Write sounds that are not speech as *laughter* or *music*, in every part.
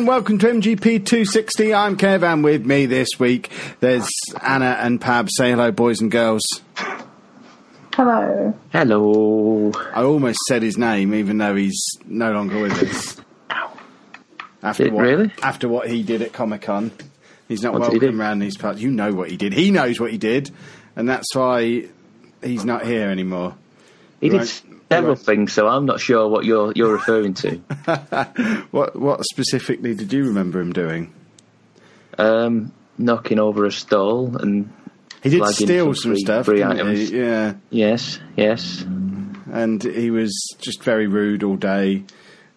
And welcome to MGP 260. I'm Kev and with me this week there's Anna and Pab. Say hello, boys and girls. Hello. Hello. I almost said his name even though he's no longer with us. After Did- what, really? After what he did at Comic Con. He's not What did he welcome around these parts. You know what he did. He knows what he did. And that's why he's not here anymore. He did Right. Several Right. things, so I'm not sure what you're you're referring to. *laughs* What what specifically did you remember him doing? Um, knocking over a stall and He did steal some free- stuff, free didn't items. he? Yeah. yes, yes. and he was just very rude all day.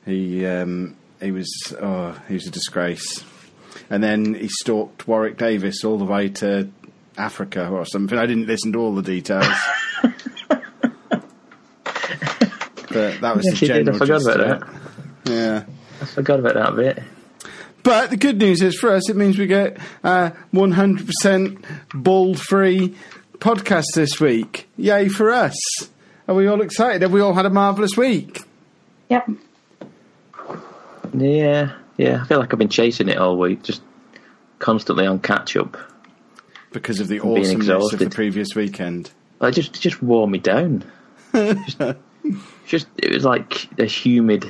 He um, he was oh he was a disgrace. And then he stalked Warwick Davis all the way to Africa or something. I didn't listen to all the details. *laughs* but that was *laughs* Yes, the you did. I forgot gist about that. Yeah. I forgot about that bit. But the good news is for us, it means we get uh, 100% bald free podcast this week. Yay for us. Are we all excited? Have we all had a marvellous week? Yep. Yeah, yeah. I feel like I've been chasing it all week, just constantly on catch up. because of the awesomeness of the previous weekend. It just it just wore me down. *laughs* just, just it was like a humid,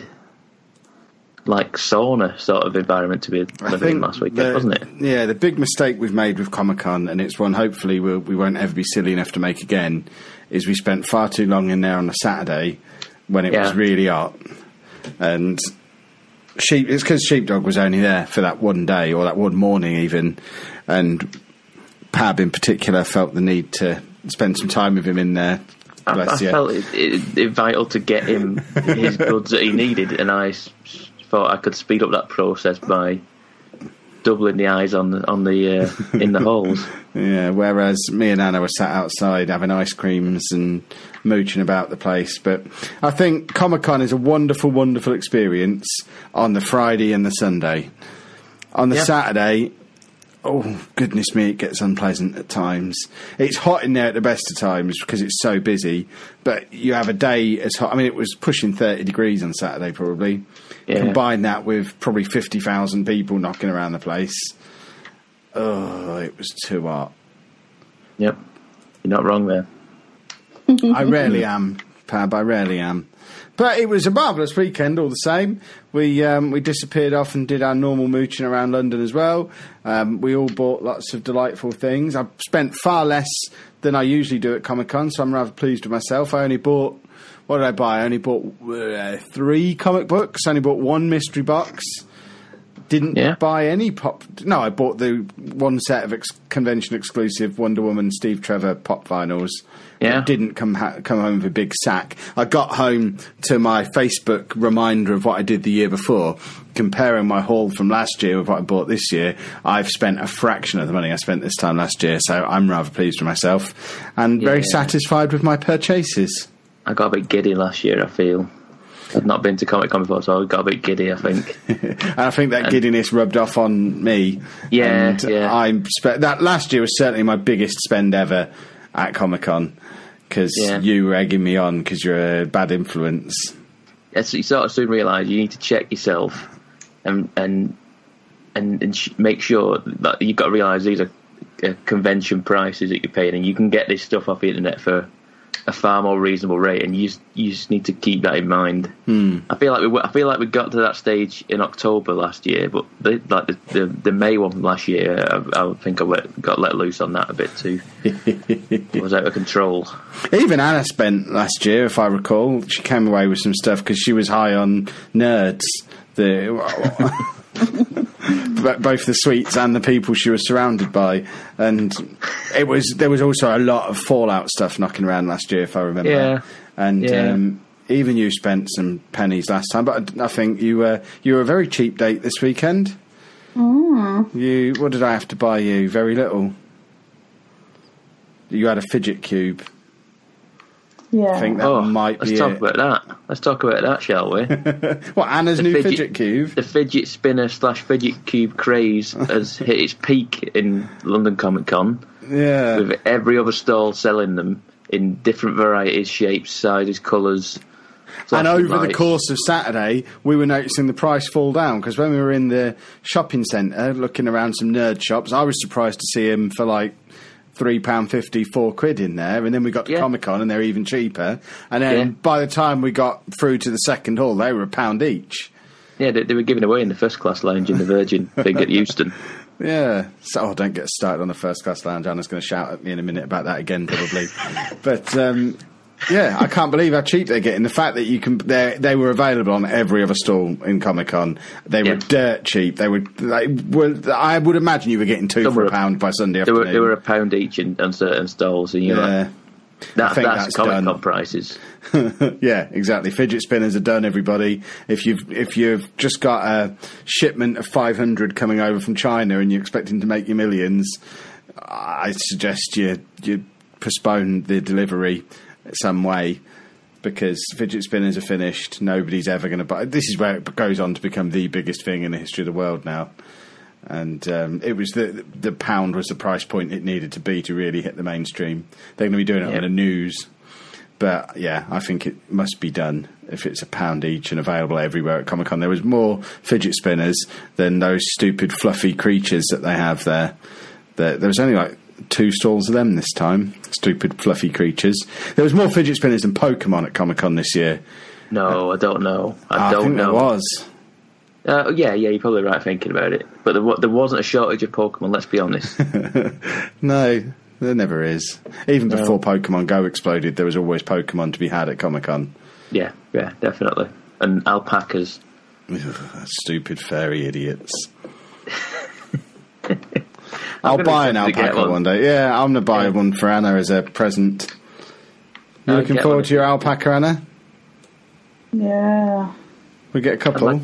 like sauna sort of environment to be living in last weekend, the- wasn't it? Yeah, the big mistake we've made with Comic Con, and it's one hopefully we'll, we won't ever be silly enough to make again, is we spent far too long in there on a Saturday when it was really hot, and sheep. It's because Sheepdog was only there for that one day or that one morning even, and Pab in particular felt the need to spend some time with him in there. I, I felt it, it, it vital to get him his *laughs* goods that he needed, and I thought I could speed up that process by doubling the eyes on the on the uh, in the holes. *laughs* Yeah, whereas me and Anna were sat outside having ice creams and mooching about the place. But I think Comic Con is a wonderful, wonderful experience on the Friday and the Sunday. On the Yeah. Saturday, oh goodness me, it gets unpleasant at times. It's hot in there at the best of times because it's so busy. But you have a day as hot. I mean, it was pushing thirty degrees on Saturday, probably. Yeah. Combine that with probably fifty thousand people knocking around the place. Oh, it was too hot. Yep, you're not wrong there. I rarely am, Pab. I rarely am. But it was a marvellous weekend all the same. We um, we disappeared off and did our normal mooching around London as well. Um, we all bought lots of delightful things. I spent far less than I usually do at Comic Con, so I'm rather pleased with myself. I only bought what did I buy? I only bought uh, three comic books. I only bought one mystery box. Didn't Yeah. buy any pop. No, I bought the one set of ex- convention exclusive Wonder Woman Steve Trevor pop vinyls. Yeah. didn't come ha- come home with a big sack. I got home to my Facebook reminder of what I did the year before, comparing my haul from last year with what I bought this year. I've spent a fraction of the money I spent this time last year, so I'm rather pleased with myself and very satisfied with my purchases. I got a bit giddy last year. I feel I've not been to Comic Con before, so I got a bit giddy. I think. *laughs* and I think that giddiness rubbed off on me. Yeah, and yeah. I spe- that last year was certainly my biggest spend ever at Comic Con because Yeah. you were egging me on because you're a bad influence. Yes, you sort of soon realise you need to check yourself and and and, and sh- make sure that you've got to realise these are uh, convention prices that you're paying, and you can get this stuff off the internet for a far more reasonable rate, and you just, you just need to keep that in mind. Hmm. I feel like we I feel like we got to that stage in October last year, but the, like the, the the May one last year, I, I think I let, got let loose on that a bit too. *laughs* it was out of control. Even Anna spent last year, if I recall, she came away with some stuff because she was high on nerds. The *laughs* both the sweets and the people she was surrounded by, and it was there was also a lot of Fallout stuff knocking around last year, if I remember. Yeah. and Yeah. Um, even you spent some pennies last time, but I think you were you were a very cheap date this weekend. You what did I have to buy you? Very little. You had a fidget cube. Yeah. I think that Oh, might let's talk it. about that. Let's talk about that, shall we? *laughs* What Anna's The new fidget, fidget- cube? the fidget spinner slash fidget cube craze *laughs* has hit its peak in London Comic Con, Yeah, with every other stall selling them in different varieties, shapes, sizes, colours. and over the course of Saturday, we were noticing the price fall down because when we were in the shopping centre looking around some nerd shops, I was surprised to see them for like three pound fifty, four quid in there, and then we got to Yeah. Comic Con and they're even cheaper. And then Yeah. by the time we got through to the second hall, they were a pound each. Yeah, they, they were giving away in the first class lounge in the Virgin thing at Euston. *laughs* Yeah. So oh, don't get started on the first class lounge. Anna's going to shout at me in a minute about that again, probably. *laughs* but um, yeah, I can't believe how cheap they're getting. The fact that you can, they they were available on every other stall in Comic Con. They were Yeah. dirt cheap. They were, like, well, I would imagine you were getting two Some for were- a pound by Sunday They were, afternoon. they were a pound each in, on certain stalls, and you know yeah. that, think that's, that's Comic. Con prices. *laughs* yeah, exactly. Fidget spinners are done. Everybody, if you've if you've just got a shipment of five hundred coming over from China and you're expecting to make your millions, I suggest you you postpone the delivery some way because fidget spinners are finished. Nobody's ever going to buy. This is where it goes on to become the biggest thing in the history of the world now. And um, it was the the pound was the price point it needed to be to really hit the mainstream. They're going to be doing it Yeah. on the news. But yeah, I think it must be done if it's a pound each and available everywhere at Comic Con. There was more fidget spinners than those stupid fluffy creatures that they have there. There, there was only like two stalls of them this time. Stupid fluffy creatures. There was more fidget spinners than Pokemon at Comic Con this year. No, I don't know. I I don't think know. there was. Uh, yeah, yeah, you're probably right thinking about it. But there, there wasn't a shortage of Pokemon. Let's be honest. *laughs* No, there never is. Even before Pokemon Go exploded, there was always Pokemon to be had at Comic Con. yeah, yeah, definitely. And alpacas. Stupid fairy idiots. *laughs* I'll gonna buy an attempt to get alpaca one. one. day. Yeah, I'm gonna buy Yeah. one for Anna as a present. You I'll looking forward one. to your alpaca, Anna? Yeah. We get a couple. like-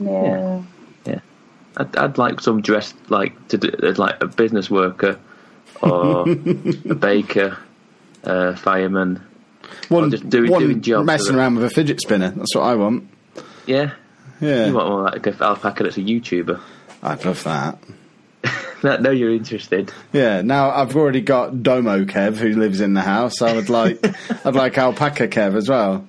Yeah. Yeah, I'd, I'd like some dressed like to do, like a business worker or *laughs* a baker, a fireman. one just doing- one doing jobs messing with it. around with a fidget spinner. That's what I want. Yeah, Yeah, you want one like an alpaca that's a YouTuber. I'd love that. *laughs* No, you're interested. Yeah, now I've already got Domo Kev who lives in the house. I would like, *laughs* I'd like Alpaca Kev as well.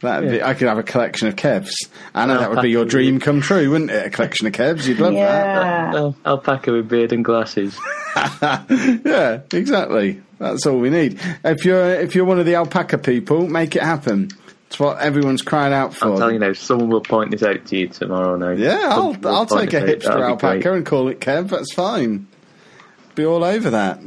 That'd Yeah. I could have a collection of Kevs. Anna, that would be your dream come true, wouldn't it? A collection of Kevs, you'd love Yeah. Al- alpaca with beard and glasses. *laughs* Yeah, exactly. That's all we need. If you're if you're one of the alpaca people, make it happen. It's what everyone's crying out for. I'm telling you now, someone will point this out to you tomorrow night. Yeah, I'll I'll take a hipster That'd alpaca great. and call it Kev. That's fine. Be all over that.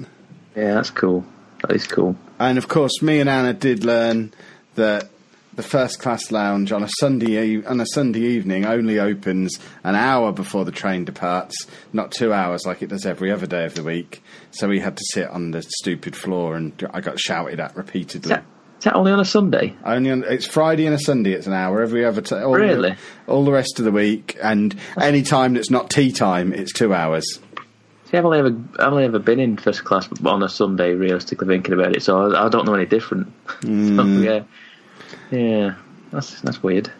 Yeah, that's cool. That is cool. And of course, me and Anna did learn that the first class lounge on a Sunday on a Sunday evening only opens an hour before the train departs, not two hours like it does every other day of the week. So we had to sit on the stupid floor, and I got shouted at repeatedly. that, is that only on a Sunday? Only on, it's Friday and a Sunday. It's an hour every other time. All Really? The, all the rest of the week, and any time that's not tea time, it's two hours. See, I've only ever, I've only ever been in first class on a Sunday, realistically thinking about it, so I, I don't know any different. *laughs* Hmm. so, yeah. Yeah. That's that's weird.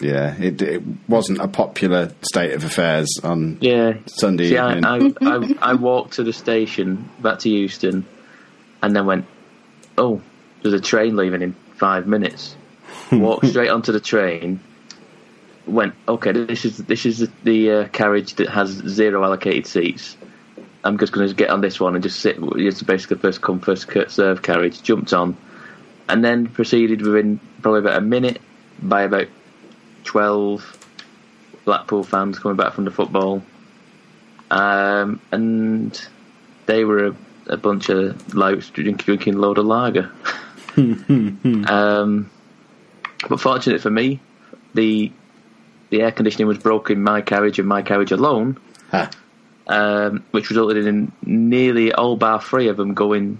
Yeah, it, it wasn't a popular state of affairs on Yeah. Sunday See, I. I, I, I walked to the station back to Euston, and then went, "Oh, there's a train leaving in five minutes." Walked *laughs* straight onto the train. Went, okay. This is this is the, the uh, carriage that has zero allocated seats. I'm just going to get on this one and just sit. It's basically first come first serve carriage. Jumped on, and then proceeded within probably about a minute by about twelve Blackpool fans coming back from the football um, and they were a, a bunch of louts drink, drinking a load of lager. *laughs* *laughs* um, but fortunate for me, the the air conditioning was broken in my carriage and my carriage alone, Ha. um, which resulted in nearly all bar three of them going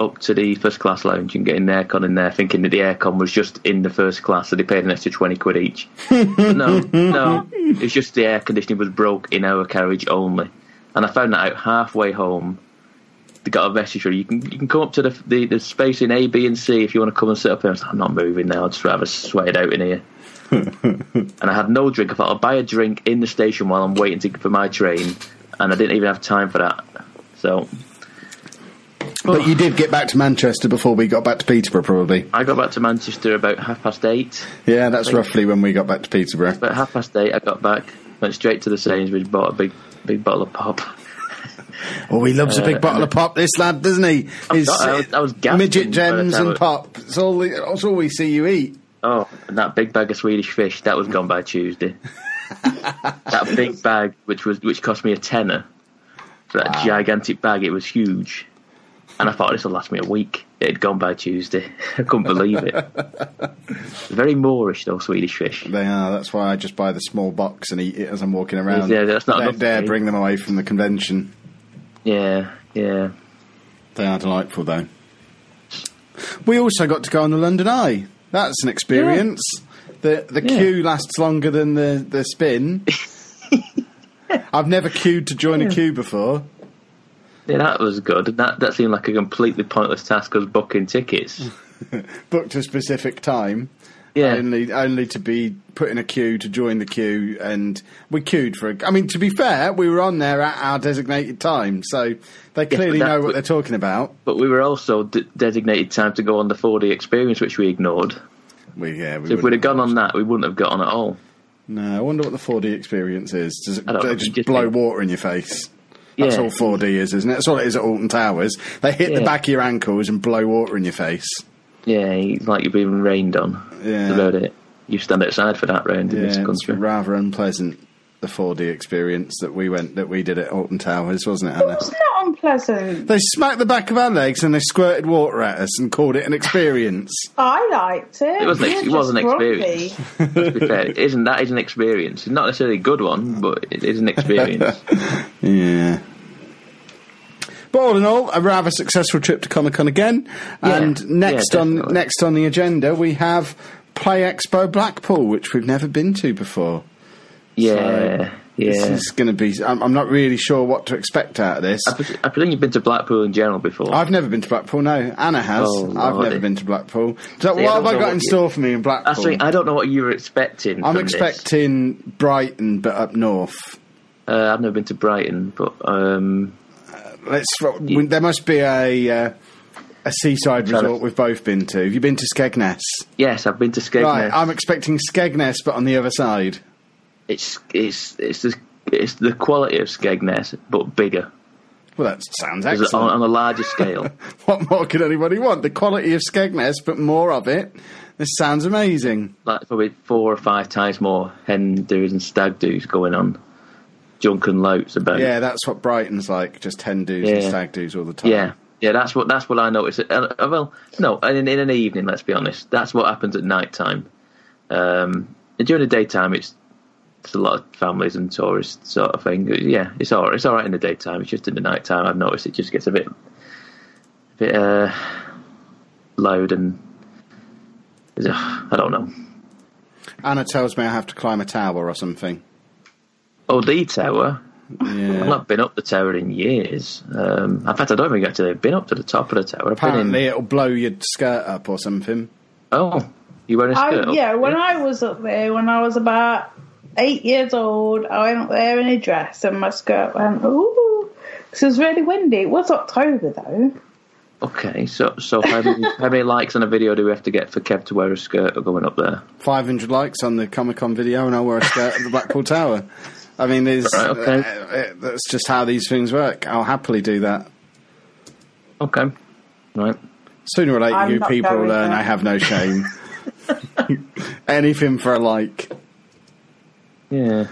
up to the first class lounge and getting aircon in there, thinking that the aircon was just in the first class, so they paid an extra twenty quid each. No, no, *laughs* it's just the air conditioning was broke in our carriage only, and I found that out halfway home. They got a message through. You can you can come up to the the, the space in A, B, and C if you want to come and sit up here. I was like, I'm not moving now. I'd just rather sweat it out in here. *laughs* and I had no drink. I thought I'll buy a drink in the station while I'm waiting to, for my train, and I didn't even have time for that. So But you did get back to Manchester before we got back to Peterborough, probably. I got back to Manchester about half past eight. Yeah, that's roughly when we got back to Peterborough. About half past eight, I got back, went straight to the Sainsbury's, bought a big big bottle of pop. Oh, he loves a big uh, bottle of pop, this lad, doesn't he? His I was- I was midget gems and pop. It's all, that's all we see you eat. Oh, and that big bag of Swedish fish that was gone by Tuesday. *laughs* that big bag, which was which cost me a tenner, that gigantic bag, it was huge, and I thought this will last me a week. It had gone by Tuesday. *laughs* I couldn't believe it. *laughs* Very moreish, though Swedish fish. They are. That's why I just buy the small box and eat it as I'm walking around. Yeah, that's not Don't dare bring them away from the convention. Yeah, yeah. They are delightful, though. We also got to go on the London Eye. That's an experience. The the Yeah. queue lasts longer than the, the spin. *laughs* I've never queued to join a queue before. Yeah, that was good. That that seemed like a completely pointless task as booking tickets. *laughs* Booked a specific time. Yeah, Only, only to be put in a queue to join the queue, and we queued for. A, I mean, to be fair, we were on there at our designated time, so they clearly that- know what they're talking about. but we were also d- designated time to go on the 4D experience, which we ignored. We yeah, we So if we'd have gone on that, we wouldn't have got on at all. No, I wonder what the 4D experience is. Does it, they just just blow think- water in your face? That's Yeah. all 4D is, isn't it? That's all it is at Alton Towers. They hit the back of your ankles and blow water in your face. Yeah, it's like you're being rained on. Yeah. That's about it. You stand outside for that round in Yeah, this it's rather unpleasant. The 4D experience that we went that we did at Alton Towers, wasn't it, Anna? It's not unpleasant. They smacked the back of our legs and they squirted water at us and called it an experience. *laughs* I liked it. It wasn't. Ex- it was an experience. Let's be fair. It isn't that is an experience. It's not necessarily a good one, but it is an experience. *laughs* Yeah. But all in all, a rather successful trip to Comic Con again. Yeah. And next Yeah, on next on the agenda, we have Play Expo Blackpool, which we've never been to before. yeah, This yeah. is going to be. I'm, I'm not really sure what to expect out of this. I, I presume you've been to Blackpool in general before. I've never been to Blackpool. No, Anna has. Oh, I've never been to Blackpool. So what have I got in you- store for me in Blackpool? Actually, I don't know what you were expecting. I'm from this. expecting Brighton, but up north. Uh, I've never been to Brighton, but um, Let's. we- There must be a uh, a seaside resort we've both been to. Have you been to Skegness? yes, I've been to Skegness. Right, I'm expecting Skegness, but on the other side. it's it's it's the it's the quality of Skegness, but bigger, Well, that sounds excellent. on, on a larger scale. *laughs* what more could anybody want? The quality of Skegness, but more of it. This sounds amazing. like probably four or five times more hen doos and stag doos going on. Junk and louts about. Yeah, that's what Brighton's like. Just hen do's and stag do's all the time. Yeah, yeah, that's what that's what I noticed. Uh, uh, well, no, in, in an evening, let's be honest, that's what happens at night time. Um, during the daytime, it's it's a lot of families and tourists sort of thing. Yeah, it's all it's all right in the daytime. It's just in the night time I've noticed it just gets a bit, a bit uh, loud and *sighs* I don't know. Anna tells me I have to climb a tower or something. Oh, the tower. I've not been up the tower in years. Um, in fact, I don't think I've actually been up to the top of the tower. I've been in- Apparently, it'll blow your skirt up or something. Oh, You wearing a skirt? I, up? yeah, when I was up there, when I was about eight years old, I went up there in a dress and my skirt went, ooh. 'Cause it was really windy. It was October though. Okay, so so how many, *laughs* how many likes on a video do we have to get for Kev to wear a skirt or going up there? 500 likes on the Comic Con video, and I'll wear a skirt at the Blackpool Tower. I mean, there's, Right, okay. uh, that's just how these things work. I'll happily do that. Okay, right. Sooner or later, I'm you people going learn there. I have no shame. *laughs* Anything for a like. Yeah,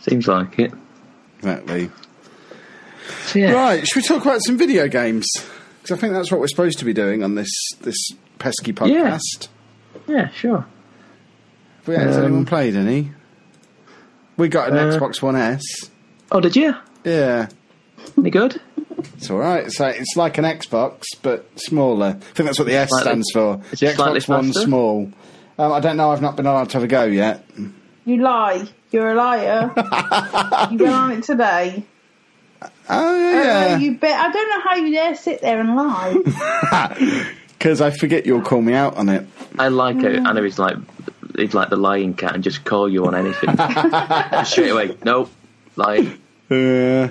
seems like it. Exactly. So, yeah. Right, should we talk about some video games? Because I think that's what we're supposed to be doing on this this pesky podcast. Yeah, sure. Have we- Has Um, anyone played any? We got an uh, Xbox One S. Oh, did you? Yeah, Any good? it's all right. So it's like an Xbox, but smaller. I think that's what the S Slightly- stands for. is The it slightly Xbox One small. Um, I don't know. I've not been allowed to have a go yet. You lie. You're a liar. you went on it today. Oh yeah, you bet. I don't know how you dare sit there and lie. *laughs* because I forget you'll call me out on it. I like it. I know he's like he's like the lying cat and just call you on anything *laughs* straight away. Nope, lying. Uh,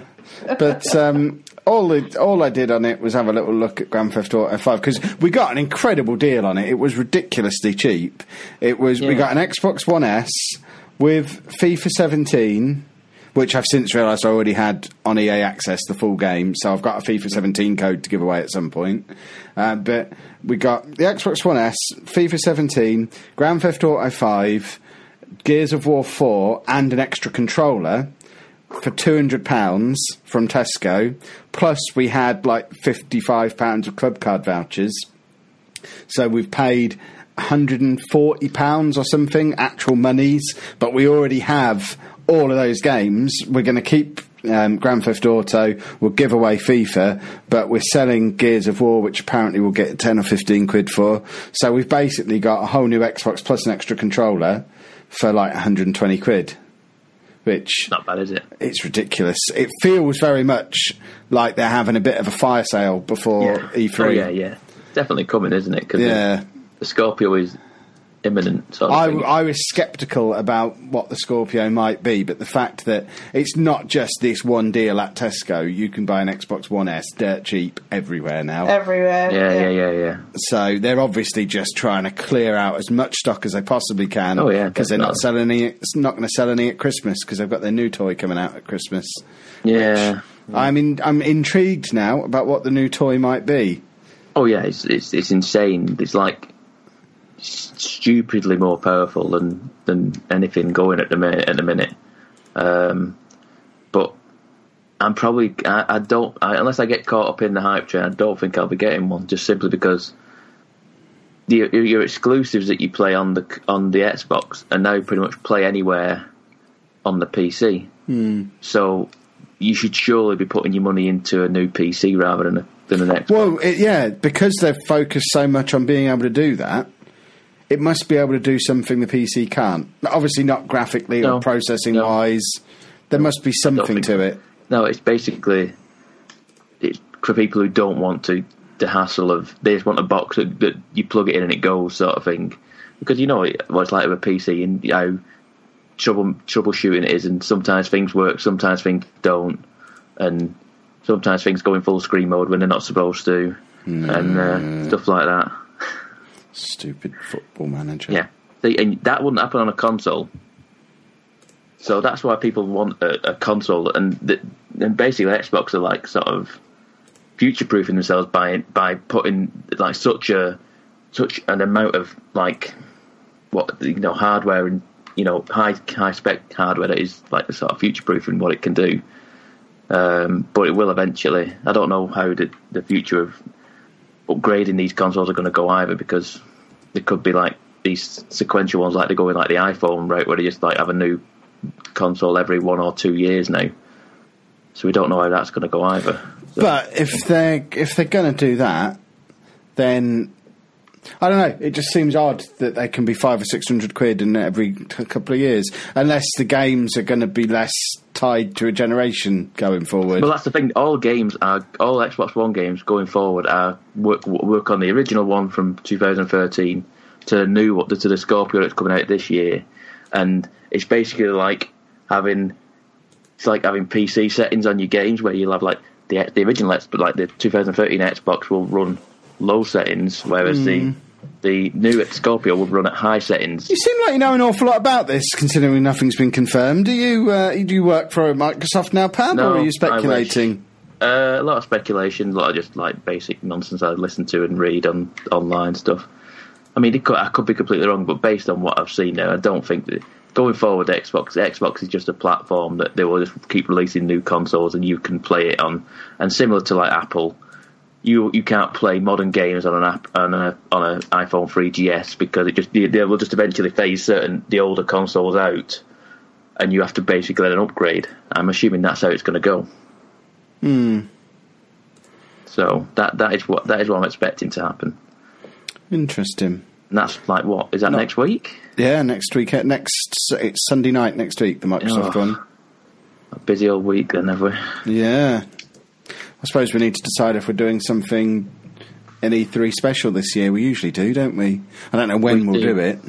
but um, all it, all I did on it was have a little look at Grand Theft Auto Five because we got an incredible deal on it. It was ridiculously cheap. It was we got an Xbox One S with FIFA 17, which I've since realised I already had on EA Access the full game. So I've got a FIFA 17 code to give away at some point. Uh, but we got the Xbox One S, FIFA 17, Grand Theft Auto 5, Gears of War 4, and an extra controller for two hundred pounds from Tesco. Plus, we had like fifty-five pounds of club card vouchers. So we've paid one hundred and forty pounds or something actual monies, but we already have all of those games. We're going to keep. Um, Grand Theft Auto, we'll give away FIFA, but we're selling Gears of War, which apparently we'll get 10 or 15 quid for. So we've basically got a whole new Xbox plus an extra controller for like 120 quid. Which Not bad, is it? it's ridiculous. It feels very much like they're having a bit of a fire sale before E3. Oh yeah, yeah. Definitely coming, isn't it? Because Yeah. the Scorpio is imminent. Sort of I, thing. I was sceptical about what the Scorpio might be, but the fact that it's not just this one deal at Tesco, you can buy an Xbox One S dirt cheap everywhere now. Everywhere. yeah, yeah, yeah, yeah. so they're obviously just trying to clear out as much stock as they possibly can. Oh, yeah, because they're not selling any. It's not going to sell any at Christmas because they've got their new toy coming out at Christmas. Yeah. I'm in, I'm intrigued now about what the new toy might be. Oh yeah, it's it's it's insane. It's like s- stupidly more powerful than than anything going at the minute. At the minute, um, but I'm probably I, I don't I, unless I get caught up in the hype train. I don't think I'll be getting one just simply because the your, your exclusives that you play on the on the Xbox are now pretty much play anywhere on the PC. So you should surely be putting your money into a new PC rather than a, than an Xbox. Well, it, yeah, because they've focused so much on being able to do that, it must be able to do something the PC can't. Obviously, not graphically No. or processing No. wise. There must be something to it. No, it's basically it's for people who don't want to the hassle of they just want a box that, that you plug it in and it goes sort of thing. Because you know what it's like with a PC and how trouble troubleshooting it is, and sometimes things work, sometimes things don't, and sometimes things go in full screen mode when they're not supposed to, and uh, stuff like that. Stupid football manager. Yeah, See, and that wouldn't happen on a console. So that's why people want a, a console, and the, and basically Xbox are like sort of future proofing themselves by by putting like such a such an amount of like what you know hardware and you know high high spec hardware that is like the sort of future proofing what it can do. Um, but it will eventually. I don't know how the the future of upgrading these consoles are going to go either because they could be like these sequential ones like they go in like the iPhone right where they just like have a new console every one or two years now. So we don't know how that's going to go either. So- But if they're if they're going to do that, then I don't know. It just seems odd that they can be five or six hundred quid in every couple of years, unless the games are going to be less tied to a generation going forward. Well, that's the thing. All games are all Xbox One games going forward are work work on the original one from 2013, to the new to the Scorpio that's coming out this year, and it's basically like having it's like having PC settings on your games where you'll have like the the original Xbox, but like the 2013 Xbox will run low settings, whereas Hmm. the the new Scorpio would run at high settings. You seem like you know an awful lot about this, considering nothing's been confirmed. Do you uh, do you work for Microsoft now, Pab, No, or are you speculating? Uh, a lot of speculation, a lot of just like basic nonsense I listen to and read on online stuff. I mean, it could, I could be completely wrong, but based on what I've seen now, I don't think that going forward, Xbox Xbox is just a platform that they will just keep releasing new consoles and you can play it on. And similar to like Apple, you you can't play modern games on an app on a on an iPhone 3GS because it just they, they will just eventually phase certain the older consoles out, and you have to basically let an upgrade. I'm assuming that's how it's going to go. Hmm. So that that is what that is what I'm expecting to happen. Interesting. And that's like what is that No. next week? Yeah, next week. uh, Next it's Sunday night next week. The Microsoft Oh. one. A busy old week then, have we? Yeah. I suppose we need to decide if we're doing something an E3 special this year. We usually do, don't we? I don't know when We we'll do. do it.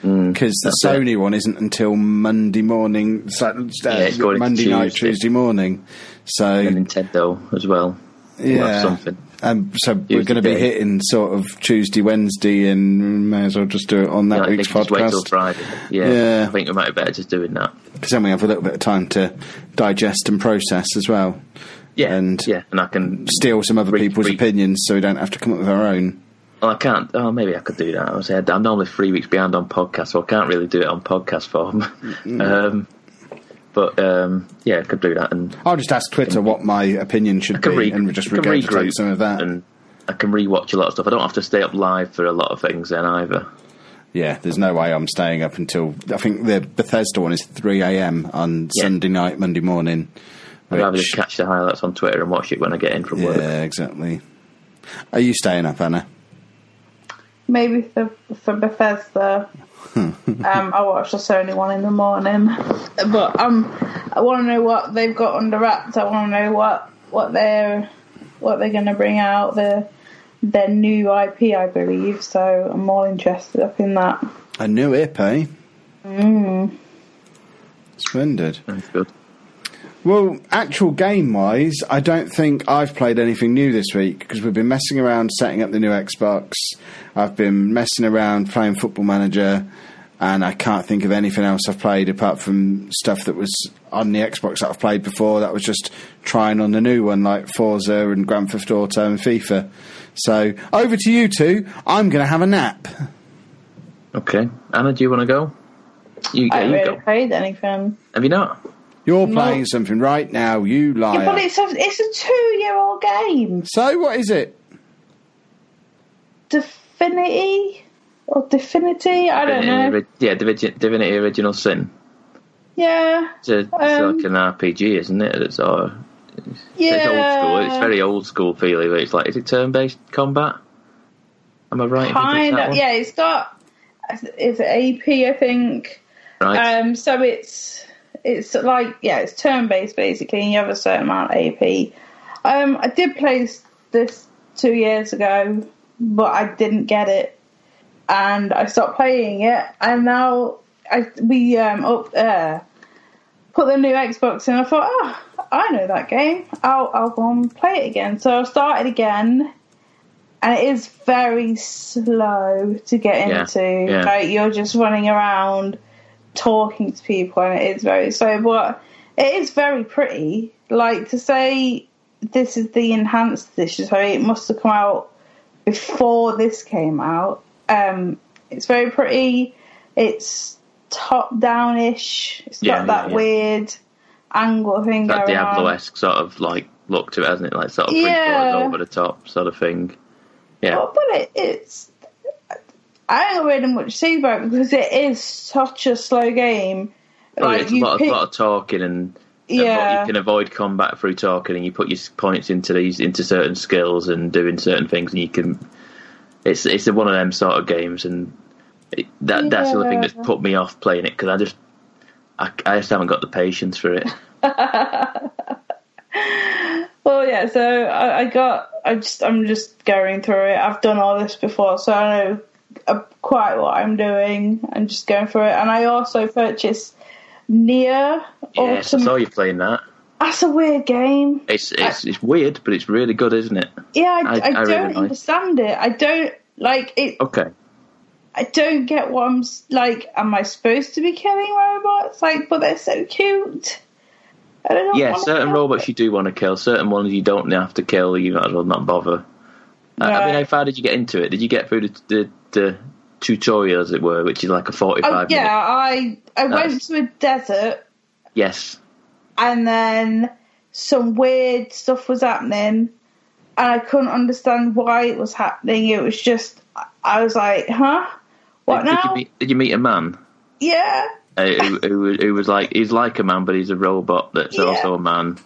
Because the that's it. Sony one isn't until Monday morning, Sat- uh, it's going into Monday night, Tuesday. Tuesday morning. So And Nintendo as well. We'll have yeah, something. Um, so we're going to be day. hitting sort of Tuesday, Wednesday, and may as well just do it on that Yeah, I week's think just wait till podcast Friday. Yeah, Yeah. I think we might be better just doing that. because then we have a little bit of time to digest and process as well. Yeah, And- yeah, and I can Steal some other Re- people's re- opinions, so we don't have to come up with our own. Well, I can't. Oh, maybe I could do that. I was saying, I'm normally three weeks behind on podcast, so I can't really do it on podcast form. *laughs* um, but um, yeah, I could do that, and I'll just ask Twitter what my opinion should be, re- and just can regurgitate regroup some of that. and I can rewatch a lot of stuff. I don't have to stay up live for a lot of things then either. Yeah, there's no way I'm staying up until I think the Bethesda one is 3 a.m. on Yeah. Sunday night, Monday morning. I'd rather just catch the highlights on Twitter and watch it when I get in from work. yeah, exactly. Are you staying up, Anna? Maybe for for Bethesda, *laughs* um, I watch the Sony one in the morning. But um, I want to know what they've got under wraps. I want to know what what they're what they're going to bring out. The their new IP, I believe. So I'm more interested up in that. A new IP. eh? Mm. Splendid. That's good. Well, actual game wise, I don't think I've played anything new this week because we've been messing around setting up the new Xbox. I've been messing around playing Football Manager, and I can't think of anything else I've played apart from stuff that was on the Xbox that I've played before. That was just trying on the new one, like Forza and Grand Theft Auto and FIFA. So over to you two. I'm going to have a nap. Okay, Anna, do you want to go? You, I yeah, haven't you really played anything. Have you not? You're No. playing something right now, you liar. Yeah, but it's a it's a two year old game. so what is it? Divinity or Divinity? I don't Divinity, know. Ori- yeah, Divinity, Divinity Original Sin. Yeah, It's, a, it's Um, like an RPG, isn't it? It's, uh, yeah. it's old school. It's very old school feeling. It's like, is it turn based combat? Am I right? in thinking it's kind of. Yeah, it's got it's AP, I think. Right. Um, so it's it's like yeah, it's turn based basically, and you have a certain amount of AP. Um, I did play this, this two years ago, but I didn't get it, and I stopped playing it, and now I we um up there put the new Xbox in. I thought, oh, I know that game. I'll I'll go and play it again. So I started again. And it is very slow to get Yeah, into. yeah. Like you're just running around talking to people and it is very slow but it is very pretty like to say this is the enhanced edition so it must have come out before this came out um it's very pretty it's top downish it's Yeah, got that yeah, yeah. weird angle thing that Diablo esque sort of like look to it, hasn't it? Like sort of three Yeah. quarters over the top sort of thing. Yeah. But, but it, it's. I don't really much to say about it because it is such a slow game. Oh, yeah, it's a lot, of, pick- lot of talking and and Yeah. you can avoid combat through talking, and you put your points into these into certain skills and doing certain things, and you can. It's it's a one of them sort of games, and it, that that's the other thing that's put me off playing it because I just I, I just haven't got the patience for it. *laughs* Well, yeah. So I, I got. I just. I'm just going through it. I've done all this before, so I know quite what I'm doing and just going for it. And I also purchased Nier Yes, I Autom- saw you playing that. That's a weird game. It's it's, it's weird, but it's really good, isn't it? Yeah, I, I- I, I really don't like- understand it. I don't like it. Okay. I don't get what I'm like. Am I supposed to be killing robots? Like, but they're so cute. I don't know. Yeah, certain robots you do want to kill. Certain ones you don't have to kill. You might as well not bother. I- I mean, how far did you get into it? Did you get through the, the, the tutorial, as it were, which is like a Oh, forty-five yeah, minute? I I went to a desert Yes. and then some weird stuff was happening, and I couldn't understand why it was happening. It was just I was like, huh, what did, now? Did you, meet, did you meet a man yeah, uh, who, who, who was like he's like a man, but he's a robot that's Yeah. also a man?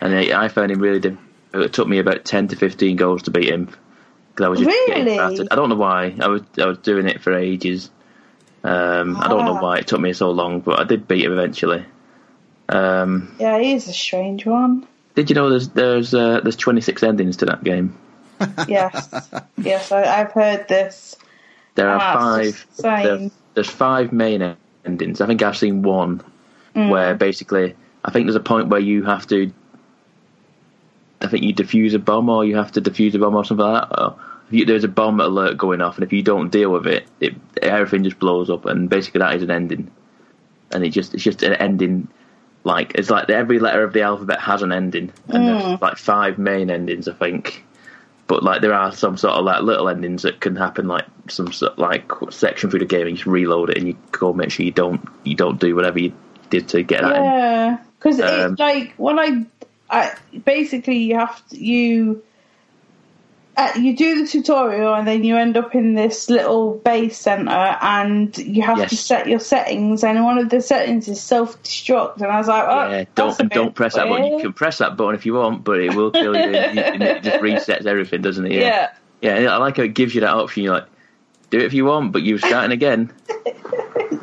And I, I found him really. It took me about ten to fifteen goals to beat him because I was just Really? getting battered. I don't know why. I was I was doing it for ages. Um, I don't know Ah. why it took me so long, but I did beat him eventually. Um, yeah, he's a strange one. did you know there's there's uh, there's 26 endings to that game? *laughs* Yes, yes, I, I've heard this. There are Ah, five. there- there's five main endings. I think I've seen one Mm. where basically I think there's a point where you have to. I think you defuse a bomb, or you have to defuse a bomb, or something like that. Or if you, there's a bomb alert going off, and if you don't deal with it, it everything just blows up, and basically that is an ending. And it just it's just an ending. Like it's like every letter of the alphabet has an ending, and Mm. there's like five main endings, I think but like there are some sort of like little endings that can happen like some sort like section through the game and you just reload it and you go make sure you don't you don't do whatever you did to get that. Yeah, because Um, it's like when I, I basically you have to, you uh, you do the tutorial and then you end up in this little base center and you have to set your settings and one of the settings is self destruct and I was like, oh, yeah, don't don't press that button. You can press that button if you want, but it will kill you. and it just *laughs* resets everything, doesn't it? yeah. Yeah, yeah. I like how it gives you that option. You're like, do it if you want, but you're starting again. *laughs*